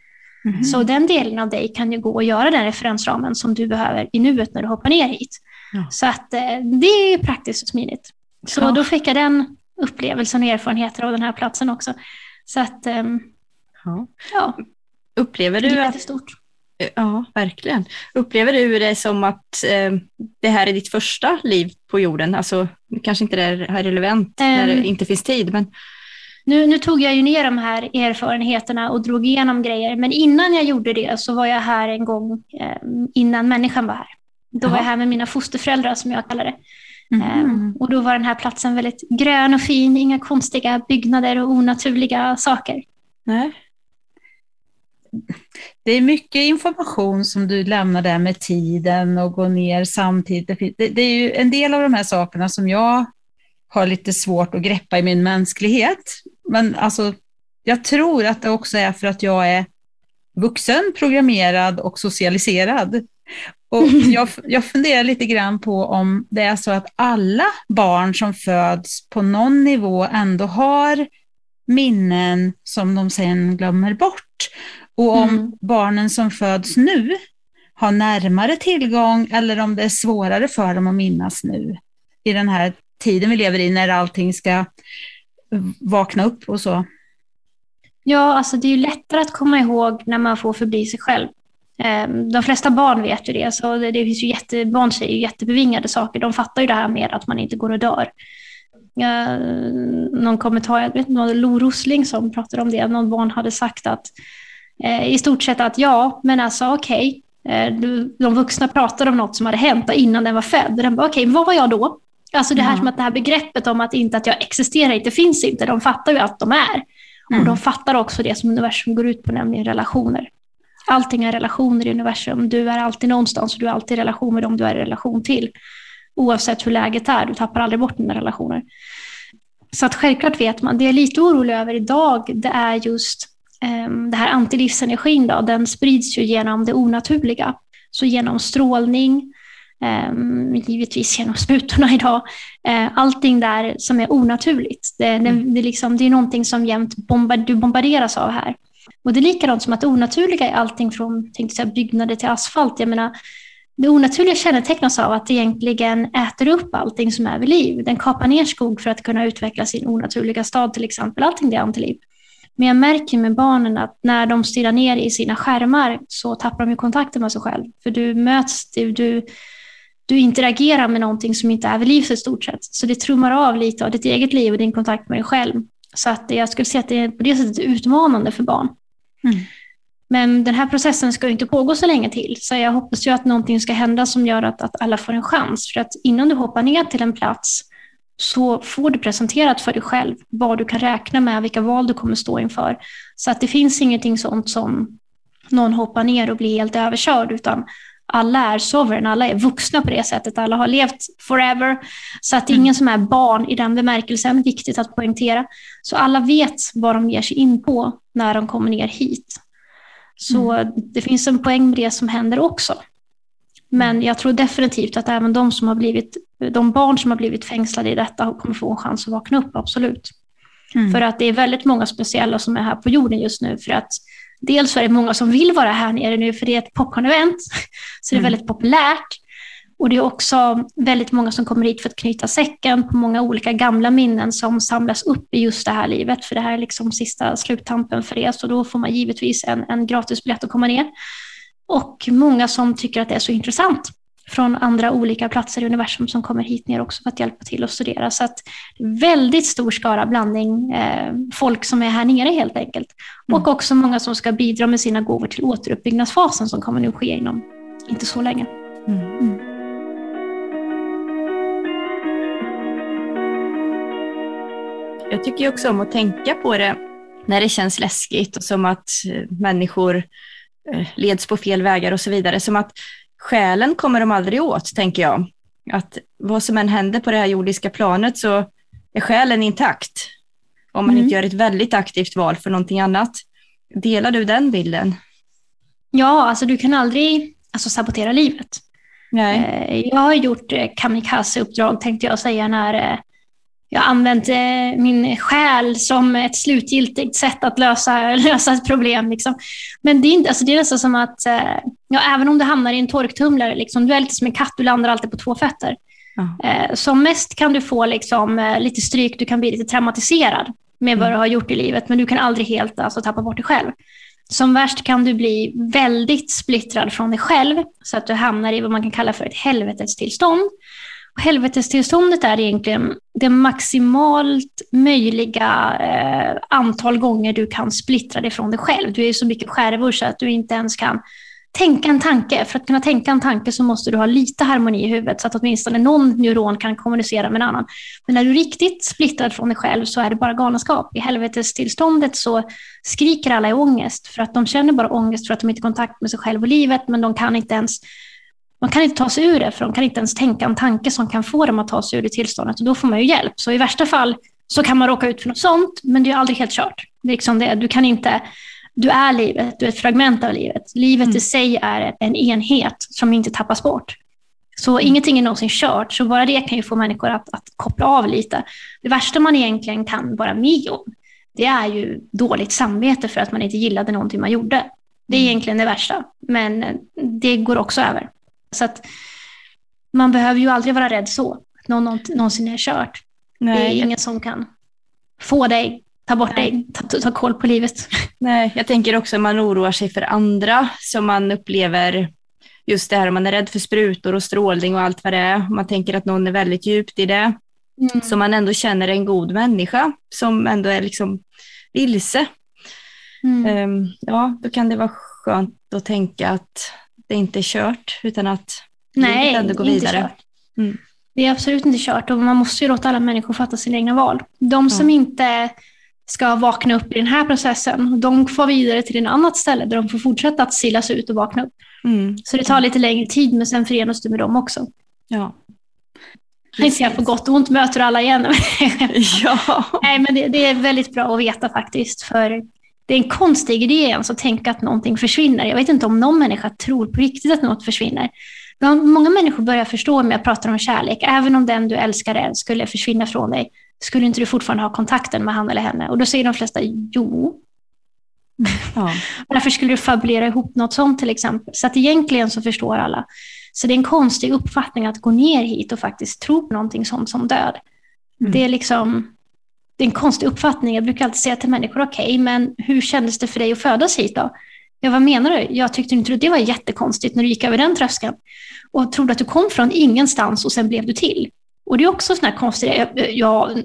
Mm. Så den delen av dig kan ju gå och göra den referensramen som du behöver i nuet när du hoppar ner hit. Ja. Så att eh, det är praktiskt och smidigt. Så ja. då fick jag den upplevelsen och erfarenheter av den här platsen också. Så att, um, ja. ja. Upplever du att... stort. Ja, verkligen. Upplever du det som att eh, det här är ditt första liv på jorden? Alltså, kanske inte det är relevant um, när det ehm. inte finns tid, men... Nu, nu, tog jag ju ner de här erfarenheterna och drog igenom grejer, men innan jag gjorde det så var jag här en gång eh, innan människan var här. Då Aha. var jag här med mina fosterföräldrar som jag kallar det. Mm. och då var den här platsen väldigt grön och fin, inga konstiga byggnader och onaturliga saker. Nej. Det är mycket information som du lämnar där med tiden och går ner samtidigt. Det, det är ju en del av de här sakerna som jag har lite svårt att greppa i min mänsklighet. Men alltså, jag tror att det också är för att jag är vuxen, programmerad och socialiserad. Och jag, jag funderar lite grann på om det är så att alla barn som föds på någon nivå ändå har minnen som de sen glömmer bort. Och om mm. barnen som föds nu har närmare tillgång eller om det är svårare för dem att minnas nu i den här tiden vi lever i när allting ska vakna upp och så. Ja, alltså det är ju lättare att komma ihåg när man får förbli sig själv. Ehm, de flesta barn vet ju det, så det, det finns ju jätte, barn säger ju jättebevingade saker. De fattar ju det här med att man inte går och dör. Någon kommentar, jag vet inte, var det Lo Rosling som pratade om det, någon barn hade sagt att i stort sett att ja, men alltså okej, okay, eh, de vuxna pratade om något som hade hänt innan den var född. Den bara, okej, okay, vad var jag då? Alltså det här, mm. att det här begreppet om att inte att jag existerar inte finns inte, de fattar ju att de är. Och mm. de fattar också det som universum går ut på, nämligen relationer. Allting är relationer i universum. Du är alltid någonstans och du är alltid i relation med dem du är i relation till. Oavsett hur läget är, du tappar aldrig bort dina relationer. Så att självklart vet man, det jag är lite orolig över idag, det är just det här antilivsenergin. Då, den sprids ju genom det onaturliga. Så genom strålning, um, givetvis genom sprutorna idag. Uh, allting där som är onaturligt. Det, det, det, liksom, det är någonting som jämt bombard, du bombarderas av här. Och det är likadant som att det onaturliga är allting från tänkte säga, byggnader till asfalt. Jag menar, det onaturliga kännetecknas av att det egentligen äter upp allting som är vid liv. Den kapar ner skog för att kunna utveckla sin onaturliga stad till exempel. Allting det är antiliv. Men jag märker med barnen att när de stirrar ner i sina skärmar så tappar de kontakten med sig själv. För du möts, du, du, du interagerar med någonting som inte är vid liv i stort sett. Så det trummar av lite av ditt eget liv och din kontakt med dig själv. Så att jag skulle säga att det är på det sättet utmanande för barn. Mm. Men den här processen ska inte pågå så länge till, så jag hoppas ju att någonting ska hända som gör att, att alla får en chans. För att innan du hoppar ner till en plats så får du presenterat för dig själv vad du kan räkna med, vilka val du kommer stå inför. Så att det finns ingenting sånt som någon hoppar ner och blir helt överkörd, utan alla är sovereign, alla är vuxna på det sättet, alla har levt forever. Så att det är ingen som är barn i den bemärkelsen, viktigt att poängtera. Så alla vet vad de ger sig in på när de kommer ner hit. Så mm. det finns en poäng med det som händer också. Men jag tror definitivt att även de, som har blivit, de barn som har blivit fängslade i detta kommer få en chans att vakna upp, absolut. Mm. För att det är väldigt många speciella som är här på jorden just nu. För att dels är det många som vill vara här nere nu, för det är ett popcorn-event. Så det är mm. väldigt populärt. Och det är också väldigt många som kommer hit för att knyta säcken på många olika gamla minnen som samlas upp i just det här livet. För det här är liksom sista sluttampen för det, så då får man givetvis en, en gratisbiljett att komma ner. Och många som tycker att det är så intressant från andra olika platser i universum som kommer hit ner också för att hjälpa till att studera. Så att väldigt stor skara blandning eh, folk som är här nere helt enkelt. Mm. Och också många som ska bidra med sina gåvor till återuppbyggnadsfasen som kommer nu ske inom inte så länge. Mm. Mm. Jag tycker också om att tänka på det när det känns läskigt och som att eh, människor leds på fel vägar och så vidare. Som att själen kommer de aldrig åt, tänker jag. Att vad som än händer på det här jordiska planet så är själen intakt. Om man mm. inte gör ett väldigt aktivt val för någonting annat. Delar du den bilden? Ja, alltså du kan aldrig alltså, sabotera livet. Nej. Eh, Jag har gjort eh, kamikaze-uppdrag tänkte jag säga när eh, jag använt eh, min själ som ett slutgiltigt sätt att lösa, lösa ett problem. Liksom. Men det är, inte, alltså det är nästan som att, eh, ja, även om du hamnar i en torktumlare, liksom, du är lite som en katt, du landar alltid på två fötter. Eh, Som mest kan du få liksom, lite stryk, du kan bli lite traumatiserad med vad Mm. du har gjort i livet, men du kan aldrig helt alltså, tappa bort dig själv. Som värst kan du bli väldigt splittrad från dig själv, så att du hamnar i vad man kan kalla för ett helvetestillstånd. Helvetestillståndet är egentligen det maximalt möjliga eh, antal gånger du kan splittra dig från dig själv. Du är så mycket skärvor så att du inte ens kan tänka en tanke. För att kunna tänka en tanke så måste du ha lite harmoni i huvudet så att åtminstone någon neuron kan kommunicera med en annan. Men när du är riktigt splittrad från dig själv så är det bara galenskap. I helvetestillståndet så skriker alla i ångest för att de känner bara ångest för att de inte har kontakt med sig själv och livet men de kan inte ens de kan inte ta sig ur det, för de kan inte ens tänka en tanke som kan få dem att ta sig ur det tillståndet. Och då får man ju hjälp. Så i värsta fall så kan man råka ut för något sånt, men det är aldrig helt kört. Liksom det. Du kan inte, du är livet, du är ett fragment av livet. Livet Mm. i sig är en enhet som inte tappas bort. Så ingenting är någonsin kört, så bara det kan ju få människor att, att koppla av lite. Det värsta man egentligen kan vara med om, det är ju dåligt samvete för att man inte gillade någonting man gjorde. Det är Mm. egentligen det värsta, men det går också över. Så att man behöver ju aldrig vara rädd så, att någon, någon, någonsin är kört. Det är Nej, ingen som kan få dig, ta bort Nej. dig, ta, ta, koll på livet. nej, jag tänker också att man oroar sig för andra som man upplever just det här, man är rädd för sprutor och strålning och allt vad det är. Man tänker att någon är väldigt djupt i det. Så man ändå känner en god människa som ändå är liksom vilse. Mm. Ehm, ja, då kan det vara skönt att tänka att det inte är kört utan att Nej, livet ändå går vidare. Mm. Det är absolut inte kört och man måste ju låta alla människor fatta sina egna val. De som inte ska vakna upp i den här processen, de får vidare till en annat ställe där de får fortsätta att silas ut och vakna upp. Mm. Så det tar lite längre tid, men sen förenas du med dem också. Ja. Inte jag på gott och ont möter alla igen. ja. Nej, men det, det är väldigt bra att veta faktiskt. För det är en konstig idé ens att tänka att någonting försvinner. Jag vet inte om någon människa tror på riktigt att något försvinner. Men Många människor börjar förstå när jag pratar om kärlek. Även om den du älskar är, skulle försvinna från dig, skulle inte du fortfarande ha kontakten med han eller henne? Och då säger de flesta jo. ja. Varför skulle du fabulera ihop något sånt till exempel? Så att egentligen så förstår alla. Så det är en konstig uppfattning att gå ner hit och faktiskt tro på någonting sånt som död. Mm. Det är liksom det är en konstig uppfattning. Jag brukar alltid säga till människor, okej, men hur kändes det för dig att födas hit då? Ja, vad menar du? Jag tyckte inte det var jättekonstigt när du gick över den tröskeln och trodde att du kom från ingenstans och sen blev du till. Och det är också sån här konstigt, jag, jag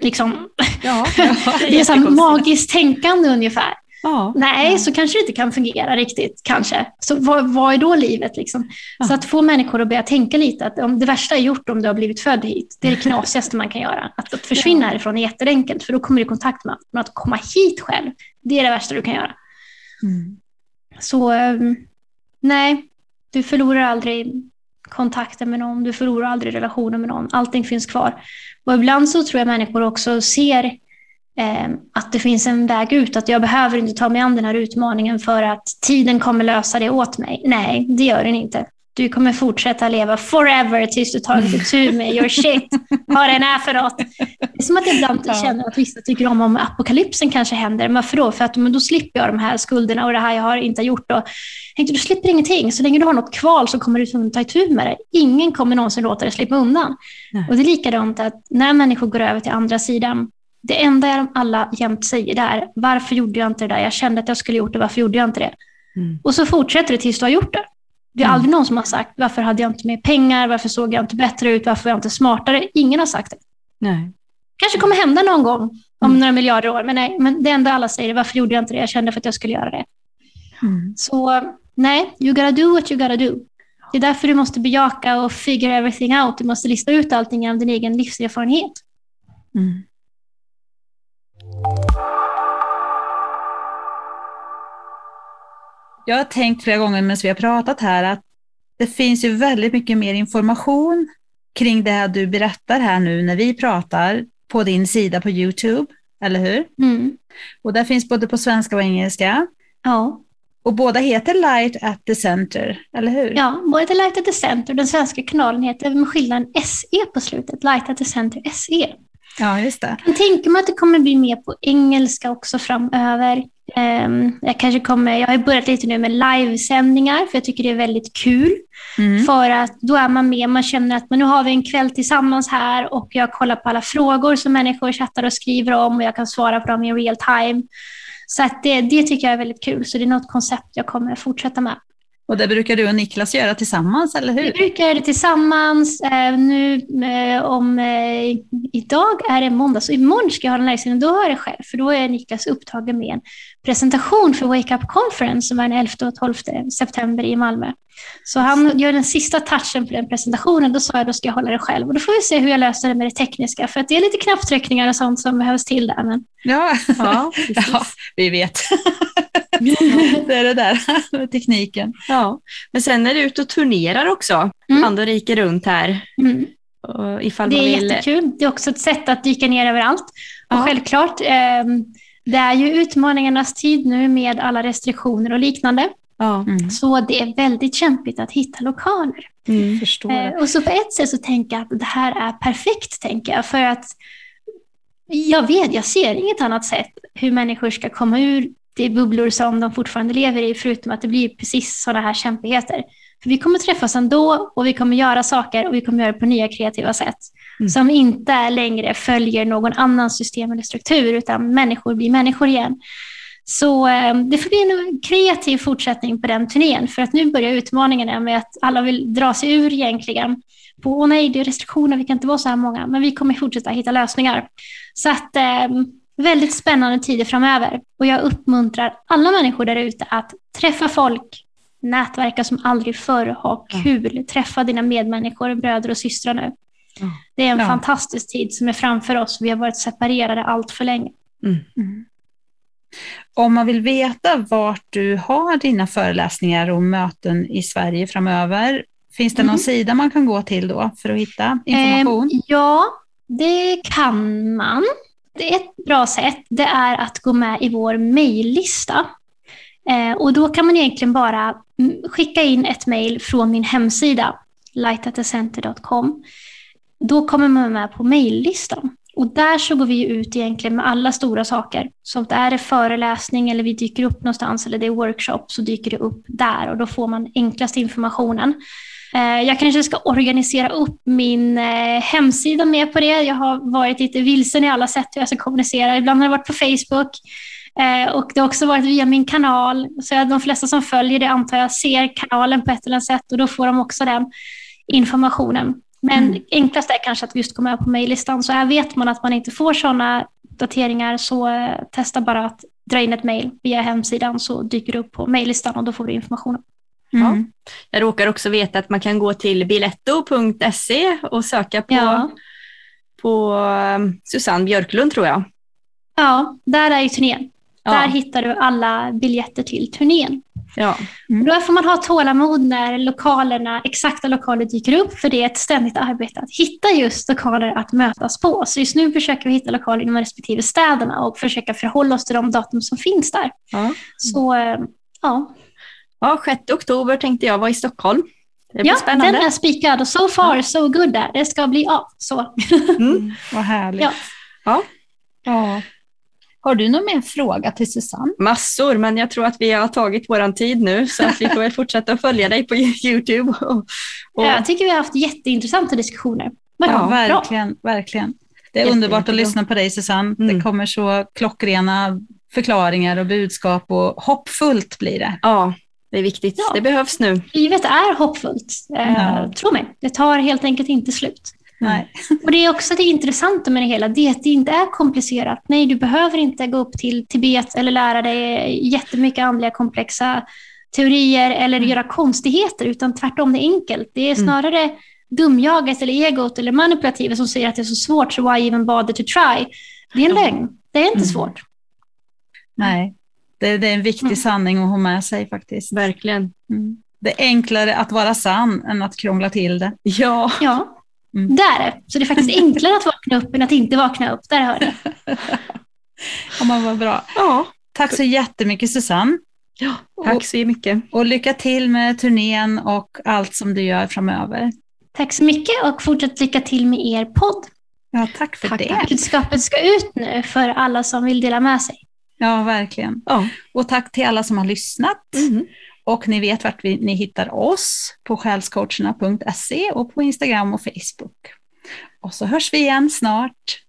liksom, Ja, ja, det är så här magiskt tänkande ungefär. Ja. Nej, så kanske det inte kan fungera riktigt, kanske. Så vad, vad är då livet? Liksom? Ja. Så att få människor att börja tänka lite att om det värsta är gjort om du har blivit född hit, det är det knasigaste man kan göra. Att, att försvinna härifrån är jätteenkelt, för då kommer du i kontakt med men att komma hit själv. Det är det värsta du kan göra. Mm. Så ehm, nej, du förlorar aldrig kontakten med någon, du förlorar aldrig relationen med någon. Allting finns kvar. Och ibland så tror jag människor också ser att det finns en väg ut, att jag behöver inte ta mig an den här utmaningen för att tiden kommer lösa det åt mig. Nej, det gör den inte. Du kommer fortsätta leva forever tills du tagit itu med your shit, vad den är för något. Det är som att jag ibland Ja. känner att vissa tycker om om apokalypsen kanske händer. Varför då? För att men då slipper jag de här skulderna och det här jag har inte gjort. Och, tänkte, du slipper ingenting. Så länge du har något kval så kommer du tvungen att ta itu med det. Ingen kommer någonsin låta dig slippa undan. Nej. Och det är likadant att när människor går över till andra sidan, det enda de alla jämt säger det är, varför gjorde jag inte det där? Jag kände att jag skulle gjort det, varför gjorde jag inte det? Mm. Och så fortsätter det tills du har gjort det. Det är Mm. aldrig någon som har sagt, varför hade jag inte mer pengar? Varför såg jag inte bättre ut? Varför var jag inte smartare? Ingen har sagt det. Nej. kanske kommer hända någon gång om Mm. några miljarder år. Men, nej, men det enda alla säger är, varför gjorde jag inte det? Jag kände för att jag skulle göra det. Mm. Så nej, you gotta do what you gotta do. Det är därför du måste bejaka och figure everything out. Du måste lista ut allting genom din egen livserfarenhet. Mm. Jag har tänkt flera gånger medan vi har pratat här att det finns ju väldigt mycket mer information kring det du berättar här nu när vi pratar på din sida på Youtube, eller hur? Mm. Och där finns både på svenska och engelska. Ja. Och båda heter Light at the Center, eller hur? Ja, både Light at the Center och den svenska kanalen heter med skillnaden SE på slutet, Light at the Center SE. Ja, just det. Jag tänka mig att det kommer bli mer på engelska också framöver. Um, jag, kanske kommer, jag har börjat lite nu med livesändningar för jag tycker det är väldigt kul. Mm. För att då är man med, man känner att men nu har vi en kväll tillsammans här och jag kollar på alla frågor som människor chattar och skriver om och jag kan svara på dem i real time. Så att det, det tycker jag är väldigt kul, så det är något koncept jag kommer fortsätta med. Och det brukar du och Niklas göra tillsammans, eller hur? Vi brukar göra det tillsammans. Eh, nu eh, om eh, idag är det måndag, så imorgon ska jag ha den här Då har jag det själv, för då är Niklas upptagen med en presentation för Wake Up Conference som är den 11 och 12 september i Malmö. Så han gör den sista touchen på den presentationen. Då sa jag då ska jag hålla det själv. Och då får vi se hur jag löser det med det tekniska. För att det är lite knapptryckningar och sånt som behövs till där. Men... Ja, Ja, ja vi vet. det är det där med tekniken. ja. Men sen är du ute och turnerar också, Mm. land och rike runt här. Mm. Det är vill... jättekul. Det är också ett sätt att dyka ner överallt. Och Ja. självklart, eh, det är ju utmaningarnas tid nu med alla restriktioner och liknande. Ja. Mm. Så det är väldigt kämpigt att hitta lokaler. Mm. Eh, och så på ett sätt så tänker jag att det här är perfekt, tänker jag. För att jag vet, jag ser inget annat sätt hur människor ska komma ur de bubblor som de fortfarande lever i, förutom att det blir precis sådana här kämpigheter. För vi kommer träffas ändå och vi kommer göra saker och vi kommer göra det på nya kreativa sätt. Mm. Som inte längre följer någon annan system eller struktur, utan människor blir människor igen. Så eh, det får bli en kreativ fortsättning på den turnén, för att nu börjar utmaningarna med att alla vill dra sig ur egentligen. På, åh nej, det är restriktioner, vi kan inte vara så här många, men vi kommer fortsätta hitta lösningar. Så att eh, väldigt spännande tider framöver. Och jag uppmuntrar alla människor där ute att träffa folk, nätverka som aldrig förr, ha Ja. kul, träffa dina medmänniskor, bröder och systrar nu. Det är en Ja. fantastisk tid som är framför oss. Vi har varit separerade allt för länge. Mm. Om man vill veta vart du har dina föreläsningar och möten i Sverige framöver, finns det någon Mhm. sida man kan gå till då för att hitta information? Eh, ja, det kan man. Det är ett bra sätt. Det är att gå med i vår mejllista. Eh, och då kan man egentligen bara mm, skicka in ett mejl från min hemsida, lightatthecenter.com. Då kommer man med på mejllistan. Och där så går vi ut egentligen med alla stora saker. Så om det är det föreläsning eller vi dyker upp någonstans eller det är workshop så dyker det upp där och då får man enklast informationen. Eh, jag kanske ska organisera upp min eh, hemsida med på det. Jag har varit lite vilsen i alla sätt hur jag ska kommunicera. Ibland har det varit på Facebook eh, och det har också varit via min kanal. Så de flesta som följer det antar jag ser kanalen på ett eller annat sätt och då får de också den informationen. Men Mm. enklast är kanske att just gå med på mejllistan. Så här vet man att man inte får sådana uppdateringar så eh, testa bara att dra in ett mejl via hemsidan så dyker det upp på mejllistan och då får du informationen. Mm. Jag råkar också veta att man kan gå till biletto.se och söka på, Ja. på um, Susanne Björklund tror jag. Ja, där är ju turnén. Där Ja, hittar du alla biljetter till turnén. ja. Mm. Då får man ha tålamod när lokalerna, exakta lokaler dyker upp, för det är ett ständigt arbete att hitta just lokaler att mötas på. Så just nu försöker vi hitta lokaler inom respektive städerna och försöka förhålla oss till de datum som finns där. Ja. Så eh, ja, ja, 6 oktober tänkte jag vara i Stockholm. Det blir ja spännande. den är spikad och so far so good där. Det ska bli av. Så. Mm. Vad härligt. Ja. Ja. Ja. Har du någon mer fråga till Susanne? Massor, men jag tror att vi har tagit våran tid nu så att vi får väl fortsätta att följa dig på Youtube. Och, och, Jag tycker vi har haft jätteintressanta diskussioner. Vad Ja, bra. verkligen, verkligen. Det är underbart att lyssna på dig Susanne. Det Mm. kommer så klockrena förklaringar och budskap och hoppfullt blir det. ja, det är viktigt. Ja. Det behövs nu. Livet är hoppfullt. Eh, Ja. Tro mig, det tar helt enkelt inte slut. Nej. Och Det är också det intressanta med det hela, det är att det inte är komplicerat. Nej, du behöver inte gå upp till Tibet eller lära dig jättemycket andliga komplexa teorier eller Mm. göra konstigheter, utan tvärtom, det är enkelt. Det är Mm. snarare dumjaget eller egot eller manipulativet som säger att det är så svårt, så why even bother to try? Det är en lögn. Det är inte Mm. svårt. Nej. Det, det är en viktig Mm. sanning att ha med sig faktiskt. Verkligen. Mm. Det är enklare att vara sann än att krångla till det. Ja, Ja, Mm. är det. Så det är faktiskt enklare att vakna upp än att inte vakna upp. Där hör ni. Ja, men vad bra. ja. Tack så jättemycket Susanne. Ja, tack så mycket. Och lycka till med turnén och allt som du gör framöver. Tack så mycket och fortsätt lycka till med er podd. Ja, tack för Tack, det. tack. Budskapet ska ut nu för alla som vill dela med sig. Ja, verkligen. Ja. Och tack till alla som har lyssnat. Mhm. Och ni vet vart vi, ni hittar oss på själscoacherna.se och på Instagram och Facebook. Och så hörs vi igen snart.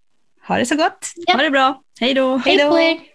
Ha det så gott! Ja. Ha det bra. Hej då. Hej då.